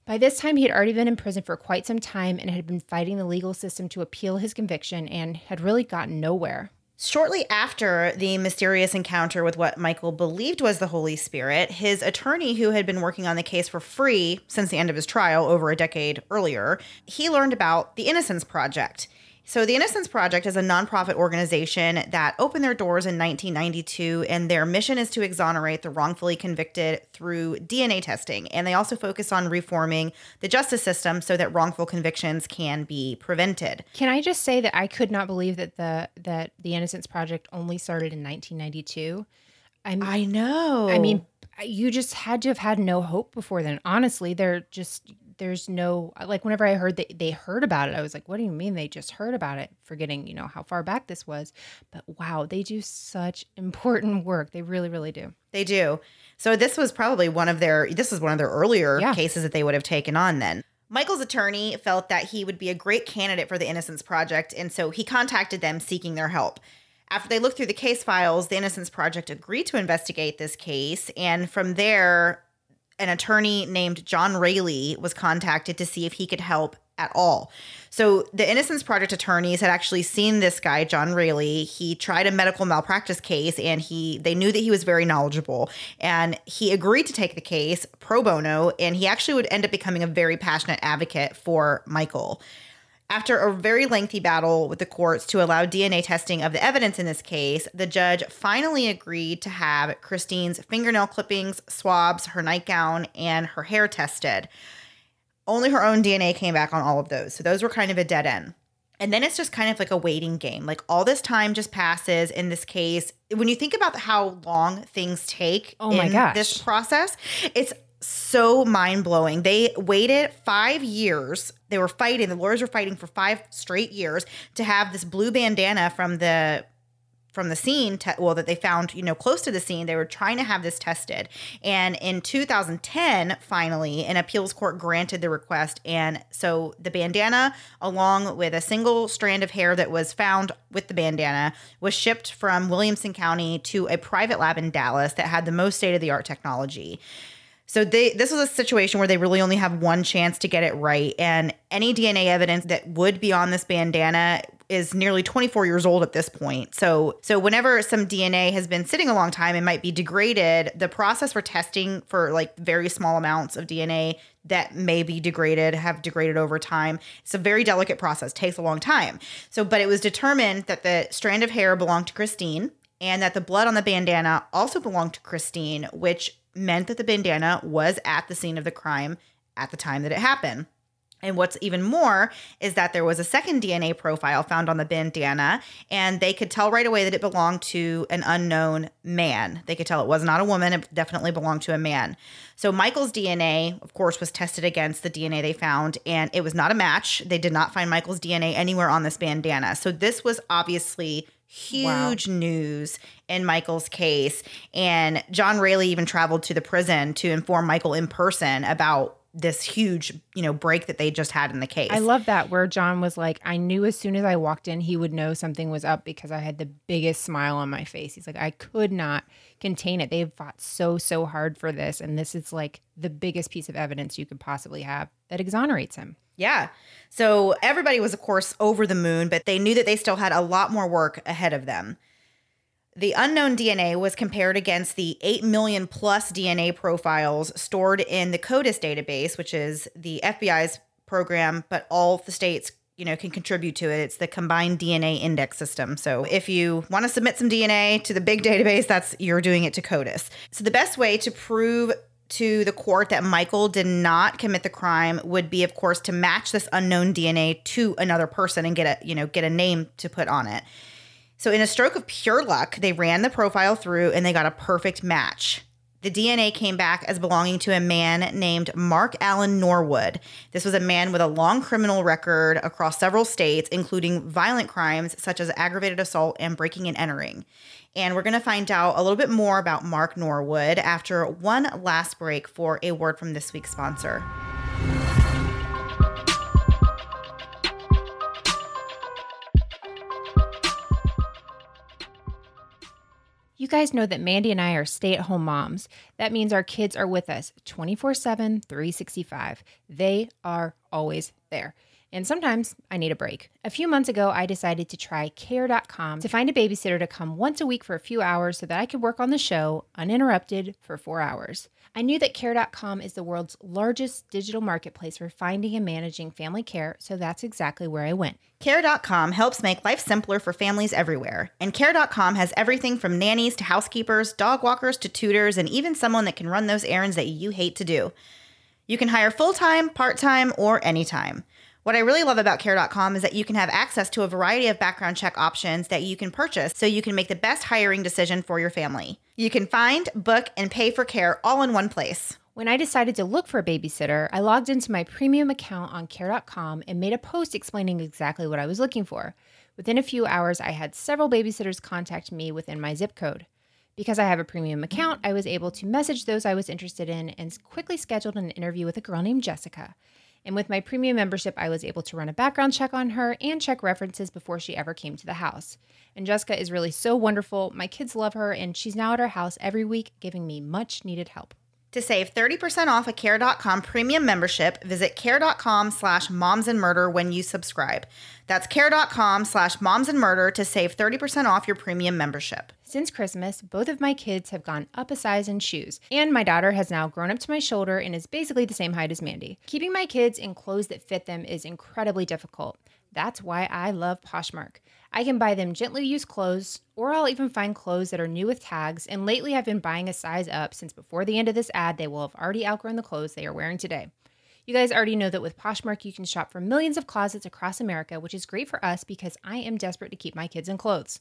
By this time, he had already been in prison for quite some time and had been fighting the legal system to appeal his conviction and had really gotten nowhere. Shortly after the mysterious encounter with what Michael believed was the Holy Spirit, his attorney, who had been working on the case for free since the end of his trial over a decade earlier, he learned about the Innocence Project. So, the Innocence Project is a nonprofit organization that opened their doors in 1992, and their mission is to exonerate the wrongfully convicted through DNA testing. And they also focus on reforming the justice system so that wrongful convictions can be prevented. Can I just say that I could not believe that the that the Innocence Project only started in 1992? I'm, I know. I mean, you just had to have had no hope before then. Honestly, they're just there's no like whenever I heard that they heard about it, I was like, what do you mean they just heard about it? Forgetting, you know, how far back this was. But wow, they do such important work. They really, really do. They do. So this was probably one of their this was one of their earlier yeah. cases that they would have taken on then. Michael's attorney felt that he would be a great candidate for the Innocence Project, and so he contacted them seeking their help. After they looked through the case files, the Innocence Project agreed to investigate this case, and from there, an attorney named John Raley was contacted to see if he could help at all. So the Innocence Project attorneys had actually seen this guy, John Raley. He tried a medical malpractice case and he they knew that he was very knowledgeable and he agreed to take the case pro bono and he actually would end up becoming a very passionate advocate for Michael. After a very lengthy battle with the courts to allow DNA testing of the evidence in this case, the judge finally agreed to have Christine's fingernail clippings, swabs, her nightgown, and her hair tested. Only her own DNA came back on all of those. So those were kind of a dead end. And then it's just kind of like a waiting game. Like all this time just passes in this case. When you think about how long things take oh my gosh. this process, it's so mind blowing. They waited five years. They were fighting, the lawyers were fighting for five straight years to have this blue bandana from the from the scene te- well that they found you know close to the scene. They were trying to have this tested. And in 2010 finally an appeals court granted the request. And so the bandana along with a single strand of hair that was found with the bandana was shipped from williamson county to a private lab in dallas that had the most state of the art technology so they this was a situation where they really only have one chance to get it right and any DNA evidence that would be on this bandana is nearly 24 years old at this point. So so whenever some DNA has been sitting a long time and might be degraded, the process for testing for like very small amounts of DNA that may be degraded, have degraded over time. It's a very delicate process, takes a long time. So but it was determined that the strand of hair belonged to Christine and that the blood on the bandana also belonged to Christine, which meant that the bandana was at the scene of the crime at the time that it happened. And what's even more is that there was a second DNA profile found on the bandana, and they could tell right away that it belonged to an unknown man. They could tell it was not a woman, it definitely belonged to a man. So Michael's DNA, of course, was tested against the DNA they found, and it was not a match. They did not find Michael's DNA anywhere on this bandana. So this was obviously huge wow. news in Michael's case. And John Raley even traveled to the prison to inform Michael in person about this huge, you know, break that they just had in the case. I love that where John was like, I knew as soon as I walked in, he would know something was up because I had the biggest smile on my face. He's like, I could not contain it. They've fought so, so hard for this. And this is like the biggest piece of evidence you could possibly have that exonerates him. Yeah. So everybody was, of course, over the moon, but they knew that they still had a lot more work ahead of them. The unknown DNA was compared against the 8 million plus DNA profiles stored in the CODIS database, which is the FBI's program, but all the states you know can contribute to it. It's the combined DNA index system. So if you want to submit some DNA to the big database, that's you're doing it to CODIS. So the best way to prove to the court that Michael did not commit the crime would be of course to match this unknown DNA to another person and get a, you know, get a name to put on it. So, in a stroke of pure luck, they ran the profile through and they got a perfect match. The DNA came back as belonging to a man named Mark Allen Norwood. This was a man with a long criminal record across several states, including violent crimes such as aggravated assault and breaking and entering. And we're going to find out a little bit more about Mark Norwood after one last break for a word from this week's sponsor. You guys know that Mandy and I are stay at home moms. That means our kids are with us 24 7, 365. They are always there. And sometimes I need a break. A few months ago, I decided to try care.com to find a babysitter to come once a week for a few hours so that I could work on the show uninterrupted for four hours. I knew that care.com is the world's largest digital marketplace for finding and managing family care, so that's exactly where I went. Care.com helps make life simpler for families everywhere. And Care.com has everything from nannies to housekeepers, dog walkers to tutors, and even someone that can run those errands that you hate to do. You can hire full time, part time, or anytime. What I really love about care.com is that you can have access to a variety of background check options that you can purchase so you can make the best hiring decision for your family. You can find, book, and pay for care all in one place. When I decided to look for a babysitter, I logged into my premium account on care.com and made a post explaining exactly what I was looking for. Within a few hours, I had several babysitters contact me within my zip code. Because I have a premium account, I was able to message those I was interested in and quickly scheduled an interview with a girl named Jessica. And with my premium membership, I was able to run a background check on her and check references before she ever came to the house. And Jessica is really so wonderful. My kids love her, and she's now at our house every week giving me much needed help. To save 30% off a care.com premium membership, visit care.com slash moms and murder when you subscribe. That's care.com slash moms and murder to save 30% off your premium membership. Since Christmas, both of my kids have gone up a size in shoes, and my daughter has now grown up to my shoulder and is basically the same height as Mandy. Keeping my kids in clothes that fit them is incredibly difficult. That's why I love Poshmark. I can buy them gently used clothes, or I'll even find clothes that are new with tags. And lately, I've been buying a size up since before the end of this ad, they will have already outgrown the clothes they are wearing today. You guys already know that with Poshmark, you can shop for millions of closets across America, which is great for us because I am desperate to keep my kids in clothes.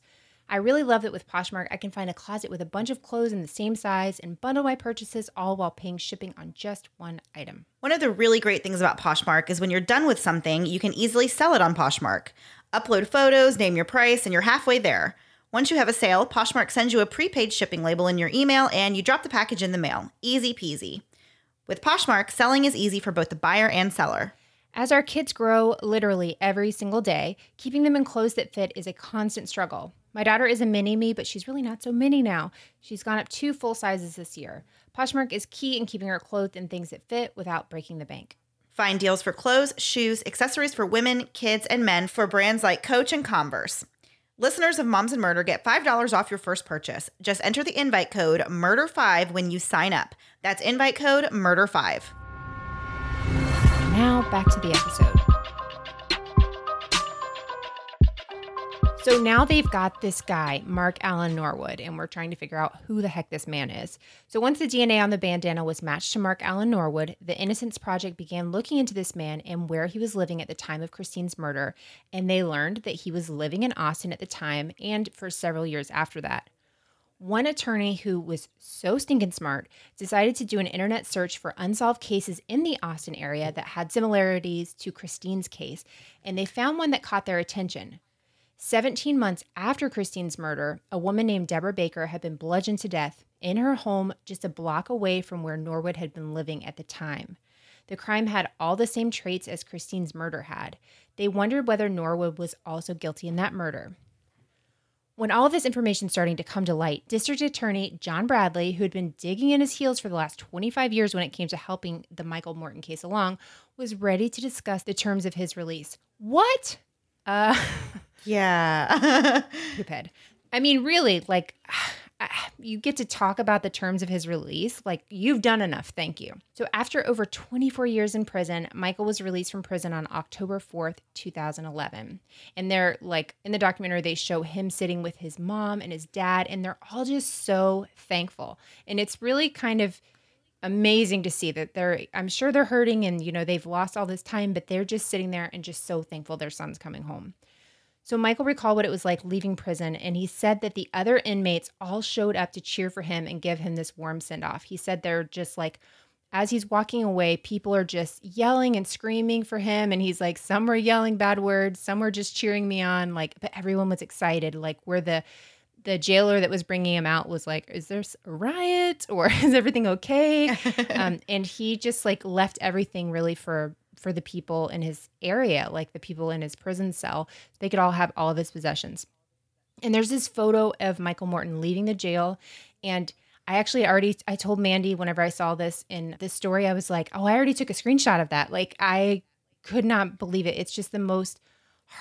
I really love that with Poshmark, I can find a closet with a bunch of clothes in the same size and bundle my purchases all while paying shipping on just one item. One of the really great things about Poshmark is when you're done with something, you can easily sell it on Poshmark. Upload photos, name your price, and you're halfway there. Once you have a sale, Poshmark sends you a prepaid shipping label in your email and you drop the package in the mail. Easy peasy. With Poshmark, selling is easy for both the buyer and seller. As our kids grow literally every single day, keeping them in clothes that fit is a constant struggle. My daughter is a mini me, but she's really not so mini now. She's gone up two full sizes this year. Poshmark is key in keeping her clothed in things that fit without breaking the bank. Find deals for clothes, shoes, accessories for women, kids, and men for brands like Coach and Converse. Listeners of Moms and Murder get $5 off your first purchase. Just enter the invite code MURDER5 when you sign up. That's invite code MURDER5. Now back to the episode. So now they've got this guy, Mark Allen Norwood, and we're trying to figure out who the heck this man is. So once the DNA on the bandana was matched to Mark Allen Norwood, the Innocence Project began looking into this man and where he was living at the time of Christine's murder, and they learned that he was living in Austin at the time and for several years after that. One attorney who was so stinking smart decided to do an internet search for unsolved cases in the Austin area that had similarities to Christine's case, and they found one that caught their attention. 17 months after Christine's murder, a woman named Deborah Baker had been bludgeoned to death in her home just a block away from where Norwood had been living at the time. The crime had all the same traits as Christine's murder had. They wondered whether Norwood was also guilty in that murder. When all of this information starting to come to light, District Attorney John Bradley, who had been digging in his heels for the last 25 years when it came to helping the Michael Morton case along, was ready to discuss the terms of his release. What? Uh Yeah. stupid. I mean, really, like, you get to talk about the terms of his release. Like, you've done enough. Thank you. So, after over 24 years in prison, Michael was released from prison on October 4th, 2011. And they're like, in the documentary, they show him sitting with his mom and his dad, and they're all just so thankful. And it's really kind of amazing to see that they're i'm sure they're hurting and you know they've lost all this time but they're just sitting there and just so thankful their son's coming home so Michael recalled what it was like leaving prison, and he said that the other inmates all showed up to cheer for him and give him this warm send off. He said they're just like, as he's walking away, people are just yelling and screaming for him. And he's like, some were yelling bad words, some were just cheering me on. Like, but everyone was excited. Like, where the the jailer that was bringing him out was like, "Is there a riot or is everything okay?" um, and he just like left everything really for for the people in his area, like the people in his prison cell. They could all have all of his possessions. And there's this photo of Michael Morton leaving the jail. And I actually already I told Mandy whenever I saw this in this story, I was like, oh, I already took a screenshot of that. Like I could not believe it. It's just the most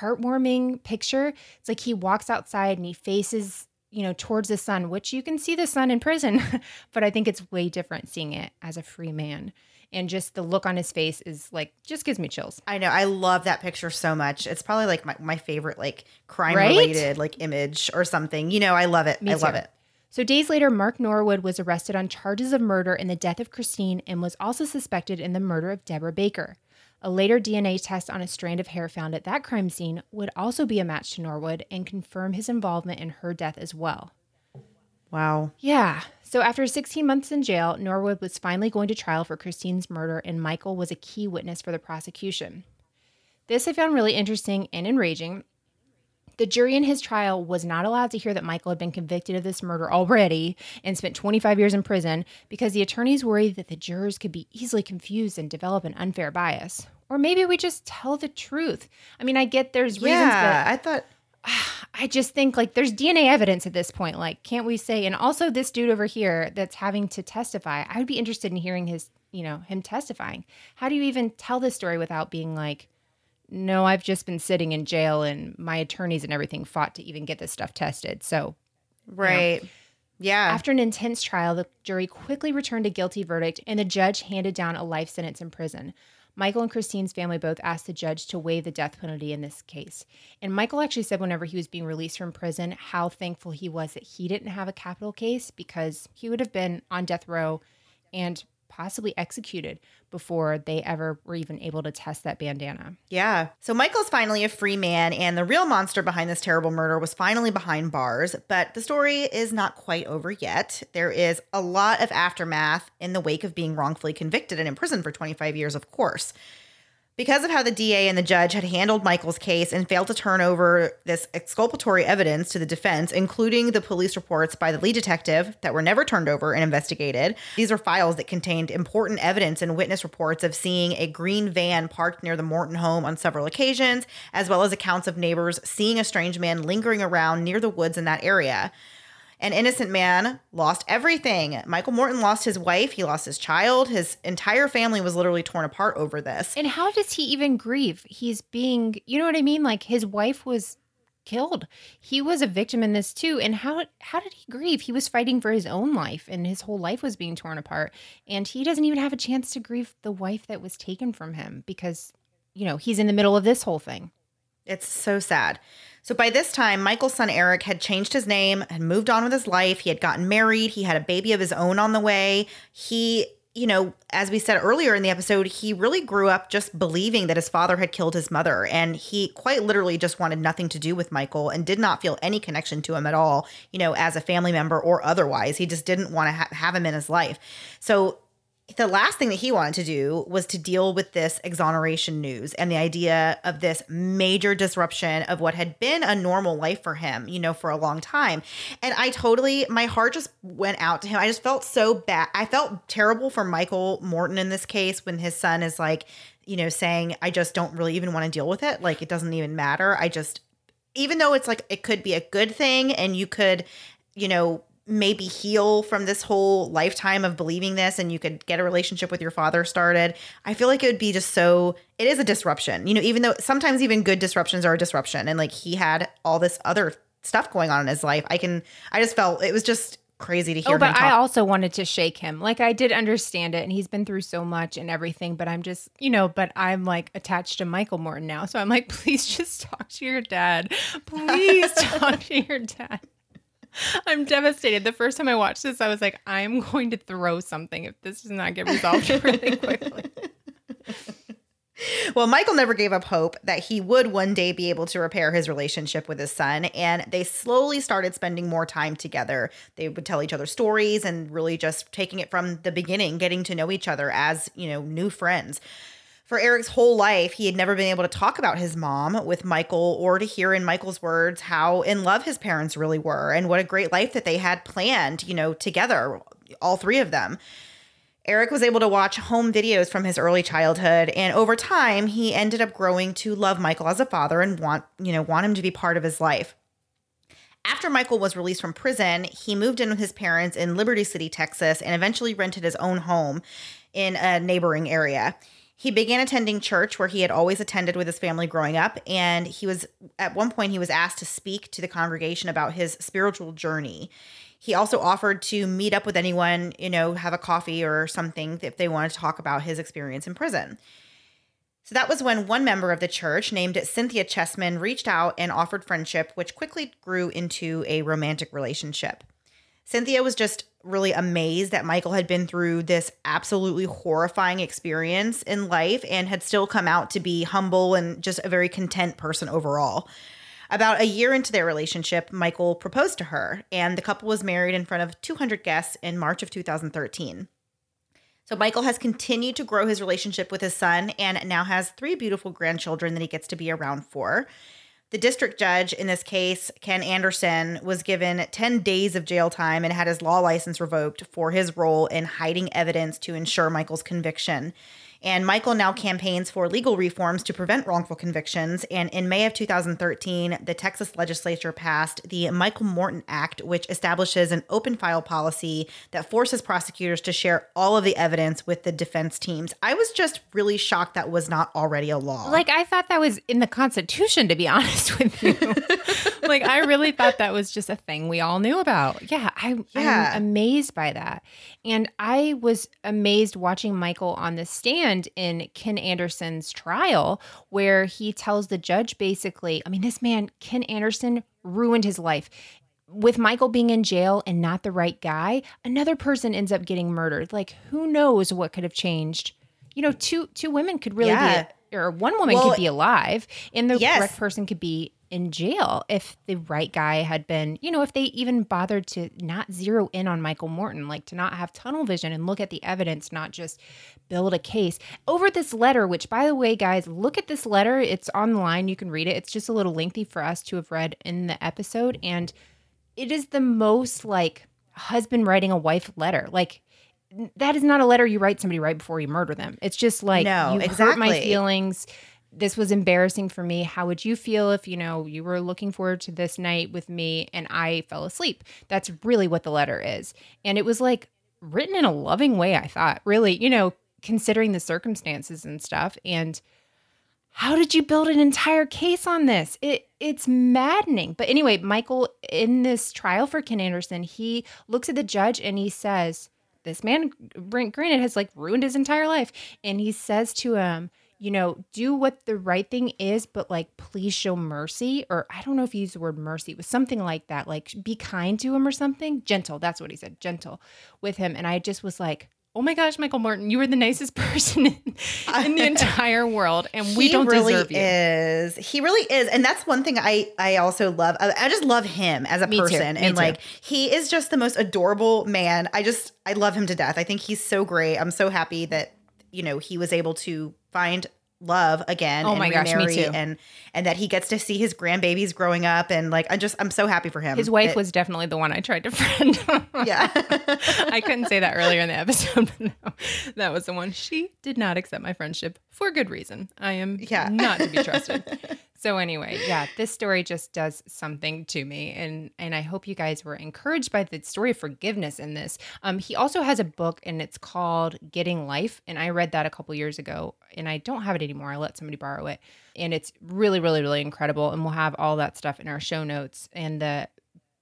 heartwarming picture. It's like he walks outside and he faces you know towards the sun which you can see the sun in prison but i think it's way different seeing it as a free man and just the look on his face is like just gives me chills. I know. I love that picture so much. It's probably like my, my favorite like crime related like image or something. You know, I love it. Me I too. love it. So days later, Mark Norwood was arrested on charges of murder in the death of Christine and was also suspected in the murder of Deborah Baker. A later DNA test on a strand of hair found at that crime scene would also be a match to Norwood and confirm his involvement in her death as well. Wow. Yeah. So after 16 months in jail, Norwood was finally going to trial for Christine's murder, and Michael was a key witness for the prosecution. This I found really interesting and enraging. The jury in his trial was not allowed to hear that Michael had been convicted of this murder already and spent 25 years in prison because the attorneys worried that the jurors could be easily confused and develop an unfair bias. Or maybe we just tell the truth. I mean, I get there's reasons. Yeah, I thought I just think like there's DNA evidence at this point. Like, can't we say? And also, this dude over here that's having to testify, I would be interested in hearing his, you know, him testifying. How do you even tell this story without being like, no, I've just been sitting in jail and my attorneys and everything fought to even get this stuff tested. So, right. You know, yeah. After an intense trial, the jury quickly returned a guilty verdict and the judge handed down a life sentence in prison. Michael and Christine's family both asked the judge to waive the death penalty in this case. And Michael actually said, whenever he was being released from prison, how thankful he was that he didn't have a capital case because he would have been on death row and possibly executed before they ever were even able to test that bandana. Yeah. So Michael's finally a free man, and the real monster behind this terrible murder was finally behind bars. But the story is not quite over yet. There is a lot of aftermath in the wake of being wrongfully convicted and imprisoned for 25 years, of course. Because of how the DA and the judge had handled Michael's case and failed to turn over this exculpatory evidence to the defense, including the police reports by the lead detective that were never turned over and investigated, these are files that contained important evidence and witness reports of seeing a green van parked near the Morton home on several occasions, as well as accounts of neighbors seeing a strange man lingering around near the woods in that area. An innocent man lost everything. Michael Morton lost his wife, he lost his child, his entire family was literally torn apart over this. And how does he even grieve? He's being, you know what I mean? Like his wife was killed. He was a victim in this too. And how how did he grieve? He was fighting for his own life and his whole life was being torn apart. And he doesn't even have a chance to grieve the wife that was taken from him because, you know, he's in the middle of this whole thing. It's so sad. So by this time, Michael's son Eric had changed his name and moved on with his life. He had gotten married. He had a baby of his own on the way. He, you know, as we said earlier in the episode, he really grew up just believing that his father had killed his mother. And he quite literally just wanted nothing to do with Michael and did not feel any connection to him at all, you know, as a family member or otherwise. He just didn't want to ha- have him in his life. So the last thing that he wanted to do was to deal with this exoneration news and the idea of this major disruption of what had been a normal life for him, you know, for a long time. And I totally, my heart just went out to him. I just felt so bad. I felt terrible for Michael Morton in this case when his son is like, you know, saying, I just don't really even want to deal with it. Like, it doesn't even matter. I just, even though it's like, it could be a good thing and you could, you know, maybe heal from this whole lifetime of believing this and you could get a relationship with your father started. I feel like it would be just so it is a disruption. You know, even though sometimes even good disruptions are a disruption and like he had all this other stuff going on in his life. I can I just felt it was just crazy to oh, hear oh, but I also wanted to shake him. Like I did understand it and he's been through so much and everything, but I'm just, you know, but I'm like attached to Michael Morton now. So I'm like, please just talk to your dad. Please talk to your dad. I'm devastated. The first time I watched this, I was like, I'm going to throw something if this does not get resolved really quickly. Well, Michael never gave up hope that he would one day be able to repair his relationship with his son, and they slowly started spending more time together. They would tell each other stories and really just taking it from the beginning, getting to know each other as, you know, new friends. For Eric's whole life, he had never been able to talk about his mom with Michael or to hear in Michael's words how in love his parents really were and what a great life that they had planned, you know, together, all three of them. Eric was able to watch home videos from his early childhood and over time he ended up growing to love Michael as a father and want, you know, want him to be part of his life. After Michael was released from prison, he moved in with his parents in Liberty City, Texas, and eventually rented his own home in a neighboring area. He began attending church where he had always attended with his family growing up. And he was, at one point, he was asked to speak to the congregation about his spiritual journey. He also offered to meet up with anyone, you know, have a coffee or something if they wanted to talk about his experience in prison. So that was when one member of the church, named Cynthia Chessman, reached out and offered friendship, which quickly grew into a romantic relationship. Cynthia was just really amazed that Michael had been through this absolutely horrifying experience in life and had still come out to be humble and just a very content person overall. About a year into their relationship, Michael proposed to her, and the couple was married in front of 200 guests in March of 2013. So, Michael has continued to grow his relationship with his son and now has three beautiful grandchildren that he gets to be around for. The district judge in this case, Ken Anderson, was given 10 days of jail time and had his law license revoked for his role in hiding evidence to ensure Michael's conviction. And Michael now campaigns for legal reforms to prevent wrongful convictions. And in May of 2013, the Texas legislature passed the Michael Morton Act, which establishes an open file policy that forces prosecutors to share all of the evidence with the defense teams. I was just really shocked that was not already a law. Like, I thought that was in the Constitution, to be honest with you. like, I really thought that was just a thing we all knew about. Yeah, I, yeah. I'm amazed by that. And I was amazed watching Michael on the stand in Ken Anderson's trial, where he tells the judge basically, I mean, this man, Ken Anderson, ruined his life. With Michael being in jail and not the right guy, another person ends up getting murdered. Like, who knows what could have changed? You know, two two women could really yeah. be, or one woman well, could be alive, and the yes. correct person could be in jail if the right guy had been, you know, if they even bothered to not zero in on Michael Morton, like to not have tunnel vision and look at the evidence, not just build a case over this letter, which by the way, guys, look at this letter. It's online. You can read it. It's just a little lengthy for us to have read in the episode. And it is the most like husband writing a wife letter. Like, that is not a letter you write somebody right before you murder them. It's just like no, you exactly. hurt my feelings this was embarrassing for me. How would you feel if, you know, you were looking forward to this night with me and I fell asleep? That's really what the letter is. And it was like written in a loving way, I thought, really, you know, considering the circumstances and stuff. And how did you build an entire case on this? It it's maddening. But anyway, Michael in this trial for Ken Anderson, he looks at the judge and he says, "This man, granted, has like ruined his entire life," and he says to him, "You know, do what the right thing is, but like, please show mercy." Or I don't know if he used the word mercy. It was something like that, like be kind to him or something. Gentle. That's what he said. Gentle with him. And I just was like, oh my gosh, Michael Morton, you were the nicest person in, in the entire world, and we don't really deserve you. Is he really is? And that's one thing I I also love. I, just love him as a Me too. person, Me and too. like he is just the most adorable man. I just I love him to death. I think he's so great. I'm so happy that you know he was able to find love again Oh and my gosh, me too. and and that he gets to see his grandbabies growing up and like I'm just I'm so happy for him His wife That- was definitely the one I tried to friend. yeah I couldn't say that earlier in the episode, but no, that was the one. She did not accept my friendship for good reason. I am Yeah. not to be trusted. So anyway, yeah, this story just does something to me, and and I hope you guys were encouraged by the story of forgiveness in this. Um, he also has a book, and it's called Getting Life, and I read that a couple years ago, and I don't have it anymore. I let somebody borrow it, and it's really, really, really incredible. And we'll have all that stuff in our show notes, and the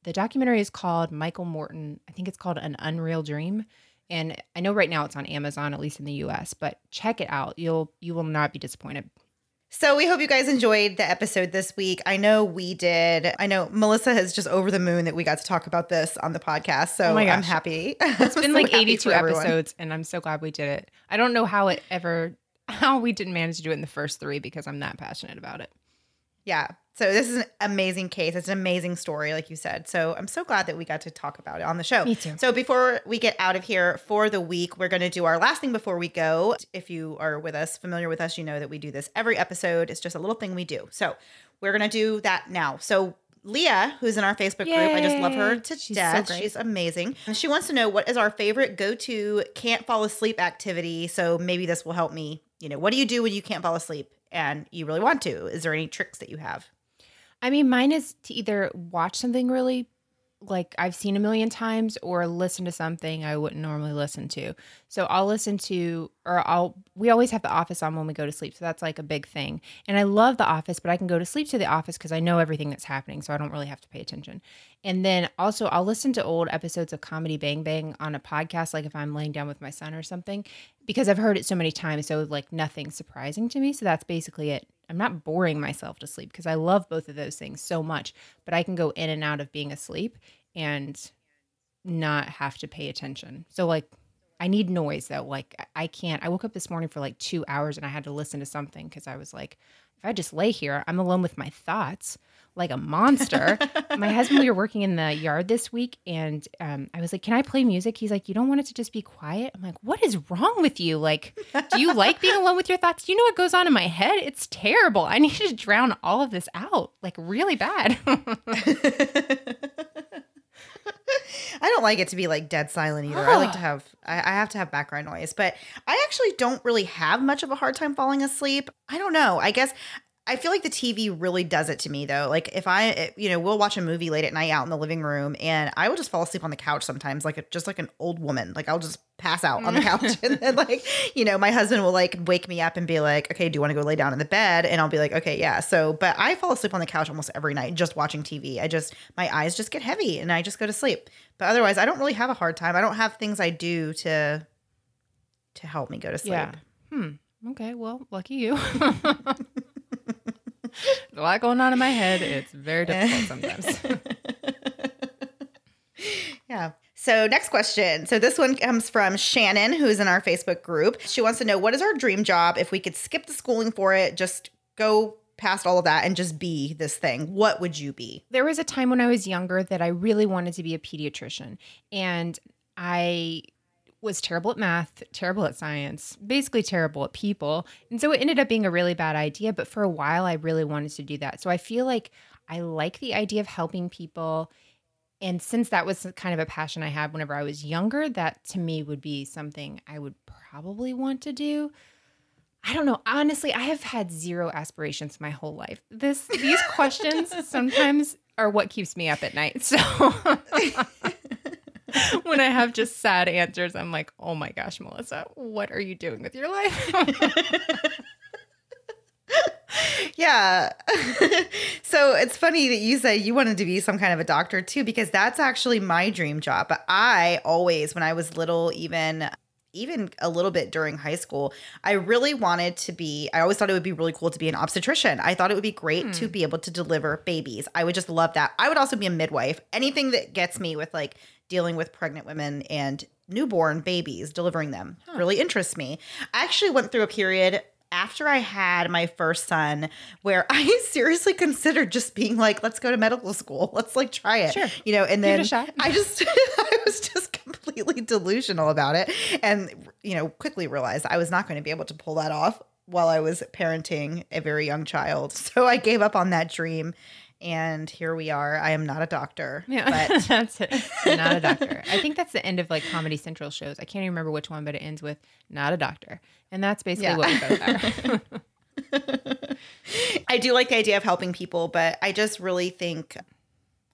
the documentary is called Michael Morton. I think it's called An Unreal Dream. And I know right now it's on Amazon, at least in the US, but check it out. You'll you will not be disappointed. So we hope you guys enjoyed the episode this week. I know we did. I know Melissa is just over the moon that we got to talk about this on the podcast. So Oh I'm happy. It's been like 82 episodes, and I'm so glad we did it. I don't know how it ever how we didn't manage to do it in the first three because I'm that passionate about it. Yeah. So this is an amazing case. It's an amazing story, like you said. So I'm so glad that we got to talk about it on the show. Me too. So before we get out of here for the week, we're going to do our last thing before we go. If you are with us, familiar with us, you know that we do this every episode. It's just a little thing we do. So we're going to do that now. So Leah, who's in our Facebook group, I just love her to She's death. great. She's amazing. And she wants to know what is our favorite go-to can't fall asleep activity. So maybe this will help me. You know, what do you do when you can't fall asleep and you really want to? Is there any tricks that you have? I mean, mine is to either watch something really like I've seen a million times or listen to something I wouldn't normally listen to. So I'll listen to or I'll we always have the office on when we go to sleep. So that's like a big thing. And I love the office, but I can go to sleep to the office cuz I know everything that's happening, so I don't really have to pay attention. And then also I'll listen to old episodes of Comedy Bang Bang on a podcast like if I'm laying down with my son or something because I've heard it so many times so like nothing's surprising to me. So that's basically it. I'm not boring myself to sleep because I love both of those things so much, but I can go in and out of being asleep and not have to pay attention. So like I need noise though. Like I- can't. I woke up this morning for like 2 hours and I had to listen to something cuz I was like if I just lay here, I'm alone with my thoughts like a monster. my husband we were working in the yard this week and um, I was like, "Can I play music?" He's like, "You don't want it to just be quiet?" I'm like, "What is wrong with you? Like, do you like being alone with your thoughts? Do you know what goes on in my head? It's terrible. I need to drown all of this out, like really bad." I don't like it to be like dead silent either. I like to ah. have I, I have to have background noise, but I actually don't really have much of a hard time falling asleep. I don't know. I guess I feel like the TV really does it to me though. Like if I, you know, we'll watch a movie late at night out in the living room, and I will just fall asleep on the couch sometimes, like a, just like an old woman. Like I'll just pass out on the couch, and then like you know, my husband will like wake me up and be like, "Okay, do you want to go lay down in the bed?" And I'll be like, "Okay, yeah." So, but I fall asleep on the couch almost every night just watching TV. I just my eyes just get heavy, and I just go to sleep. But otherwise, I don't really have a hard time. I don't have things I do to to help me go to sleep. Yeah. Hmm. Okay. Well, lucky you. a lot going on in my head. It's very difficult sometimes. Yeah. So, next question. So, this one comes from Shannon, who's in our Facebook group. She wants to know what is our dream job if we could skip the schooling for it, just go past all of that and just be this thing? What would you be? there was a time when I was younger that I really wanted to be a pediatrician. And I was terrible at math, terrible at science, basically terrible at people. And so it ended up being a really bad idea. But for a while, I really wanted to do that. So I feel like I like the idea of helping people. And since that was kind of a passion I had whenever I was younger, that to me would be something I would probably want to do. I don't know. Honestly, I have had zero aspirations my whole life. This these questions sometimes are what keeps me up at night. So when I have just sad answers, I'm like, "Oh my gosh, Melissa, what are you doing with your life?" yeah. so it's funny that you say you wanted to be some kind of a doctor too, because that's actually my dream job. But I always, when I was little, even even a little bit during high school, I really wanted to be, I always thought it would be really cool to be an obstetrician. I thought it would be great hmm. to be able to deliver babies. I would just love that. I would also be a midwife. Anything that gets me with like dealing with pregnant women and newborn babies, delivering them huh. really interests me. I actually went through a period after I had my first son where I seriously considered just being like, let's go to medical school. Let's like try it. Sure. You know, and then I just I was just completely delusional about it. And, you know, quickly realized I was not going to be able to pull that off while I was parenting a very young child. So I gave up on that dream and here we are. I am not a doctor. Yeah, but that's it. Not a doctor. I think that's the end of like Comedy Central shows. I can't even remember which one, but it ends with "not a doctor," and that's basically yeah. what we both are. I do like the idea of helping people, but I just really think,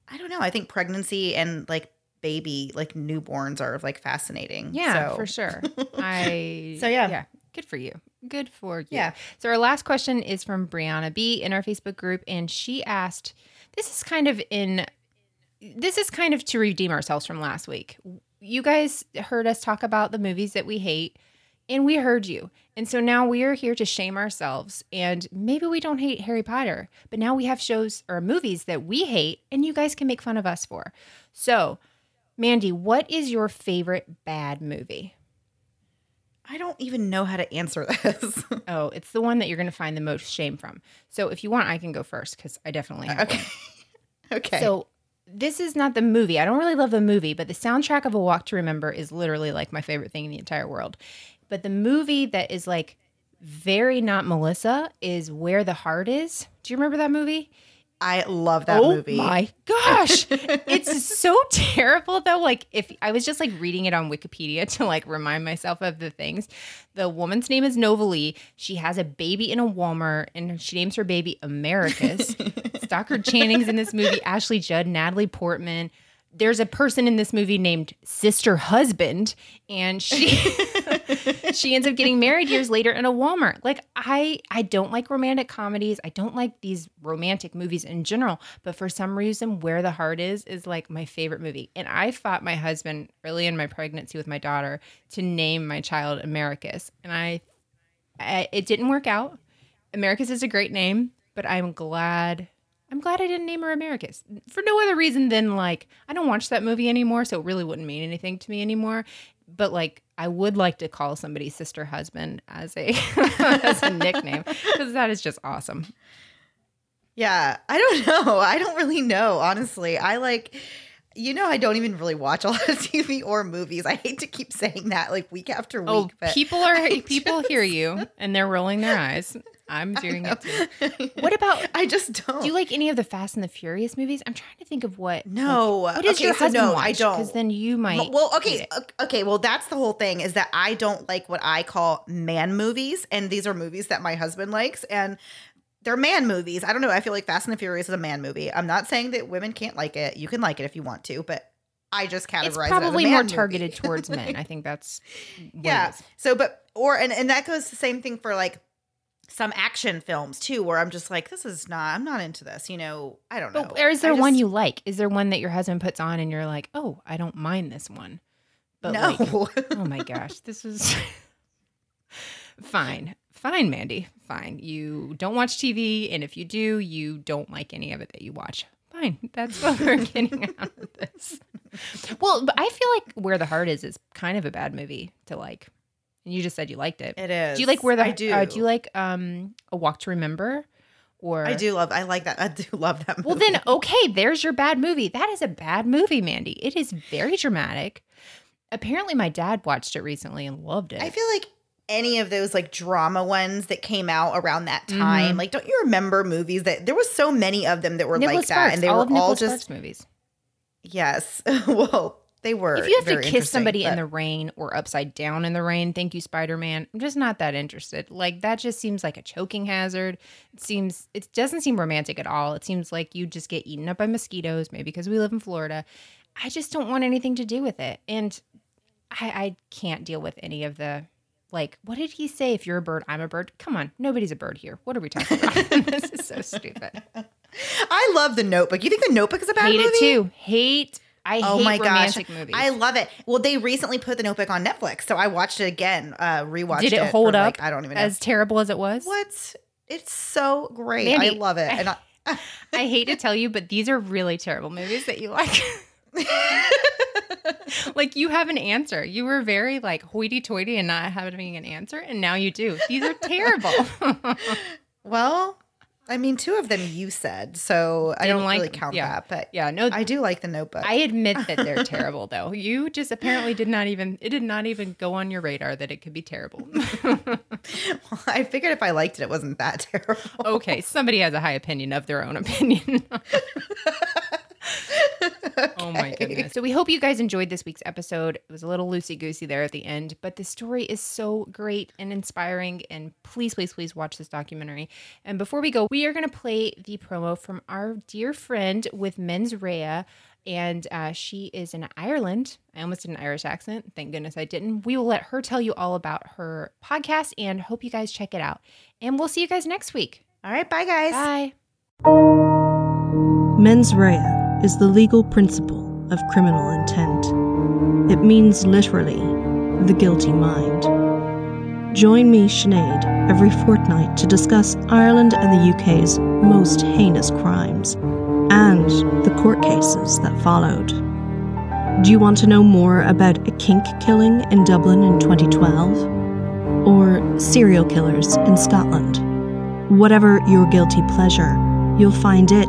I don't know. I think pregnancy and like baby, like newborns, are like fascinating. Yeah, so. for sure. I so yeah, yeah. Good for you. Good for you. Yeah. So our last question is from Brianna B in our Facebook group, and she asked, "This is kind of in, this is kind of to redeem ourselves from last week. You guys heard us talk about the movies that we hate, and we heard you, and so now we are here to shame ourselves. And maybe we don't hate Harry Potter, but now we have shows or movies that we hate, and you guys can make fun of us for. So, Mandy, what is your favorite bad movie?" I don't even know how to answer this. oh, it's the one that you're going to find the most shame from. So if you want, I can go first because I definitely have okay. okay. So this is not the movie. I don't really love the movie, but the soundtrack of A Walk to Remember is literally like my favorite thing in the entire world. But the movie that is like very not Melissa is Where the Heart Is. Do you remember that movie? I love that oh movie. Oh my gosh. it's so terrible though. Like if I was just like reading it on Wikipedia to like remind myself of the things. The woman's name is Novalee. She has a baby in a Walmart and she names her baby Americus. Stockard Channing's in this movie, Ashley Judd, Natalie Portman there's a person in this movie named Sister Husband, and she she ends up getting married years later in a Walmart. Like I I don't like romantic comedies. I don't like these romantic movies in general, but for some reason Where the Heart Is is like my favorite movie. And I fought my husband early in my pregnancy with my daughter to name my child Americus. And I, I it didn't work out. Americus is a great name, but I'm glad I'm glad I didn't name her Americus for no other reason than like I don't watch that movie anymore, so it really wouldn't mean anything to me anymore. But like I would like to call somebody sister husband as a as a nickname because that is just awesome. Yeah, I don't know. I don't really know, honestly. I like you know, I don't even really watch a lot of TV or movies. I hate to keep saying that like week after oh, week. Oh, people are people just... hear you and they're rolling their eyes. I'm doing it too. What about? I just don't. Do you like any of the Fast and the Furious movies? I'm trying to think of what. No. Like, what is okay, your so husband no, watch? I don't. Because then you might. Well, okay, okay. Well, that's the whole thing. Is that I don't like what I call man movies, and these are movies that my husband likes, and they're man movies. I don't know. I feel like Fast and the Furious is a man movie. I'm not saying that women can't like it. You can like it if you want to, but I just categorize it. it's probably it more movie. targeted towards men. I think that's yeah. So, but or and and that goes the same thing for like some action films too, where I'm just like, this is not, I'm not into this. You know, I don't know. But, or is there just, one you like? Is there one that your husband puts on and you're like, oh, I don't mind this one? But no. Like, oh my gosh, this is fine. Fine, Mandy. Fine. You don't watch TV. And if you do, you don't like any of it that you watch. Fine. That's what we're getting out of this. Well, but I feel like Where the Heart Is is kind of a bad movie to like. And you just said you liked it. It is. Do you like where the I do? Uh, do you like um a walk to remember? Or I do love. I like that. I do love that. Movie. Well, then okay, there's your bad movie. That is a bad movie, Mandy. It is very dramatic. Apparently, my dad watched it recently and loved it. I feel like any of those like drama ones that came out around that time. Mm-hmm. Like, don't you remember movies that there was so many of them that were Nicholas like Sparks, that, and they all were all just Sparks movies. Yes. well, they were. If you have to kiss somebody in the rain or upside down in the rain, thank you, Spider Man. I'm just not that interested. Like that just seems like a choking hazard. It seems it doesn't seem romantic at all. It seems like you just get eaten up by mosquitoes, maybe because we live in Florida. I just don't want anything to do with it. And I, I can't deal with any of the like, what did he say? If you're a bird, I'm a bird. Come on, nobody's a bird here. What are we talking about? this is so stupid. I love the Notebook. You think the Notebook is a bad Hate movie? it too. Hate. I Oh hate my gosh, romantic movies. I love it. Well, they recently put the Notebook on Netflix, so I watched it again. Uh, rewatched. Did it for, hold up? like, I don't even know. as terrible as it was. what? It's so great. I love it. And I, I hate to tell you, but these are really terrible movies that you like. like you have an answer. You were very like hoity-toity and not having an answer, and now you do. These are terrible. well, I mean, two of them you said, so I Didn't don't like really count Yeah. that. But yeah, no. I do like the Notebook. I admit that they're terrible, though. You just apparently did not even. It did not even go on your radar that it could be terrible. I figured if I liked it, it wasn't that terrible. okay, somebody has a high opinion of their own opinion. Oh my goodness. So we hope you guys enjoyed this week's episode. It was a little loosey goosey there at the end, but the story is so great and inspiring. And please, please, please watch this documentary. And before we go, we are going to play the promo from our dear friend with Mens Rea. And uh, she is in Ireland. I almost did an Irish accent. Thank goodness I didn't. We will let her tell you all about her podcast and hope you guys check it out. And we'll see you guys next week. All right, bye guys. Bye. Mens rea is the legal principle of criminal intent. It means literally the guilty mind. Join me, Sinead, every fortnight to discuss Ireland and the UK's most heinous crimes and the court cases that followed. Do you want to know more about a kink killing in Dublin in 2012? Or serial killers in Scotland? Whatever your guilty pleasure, you'll find it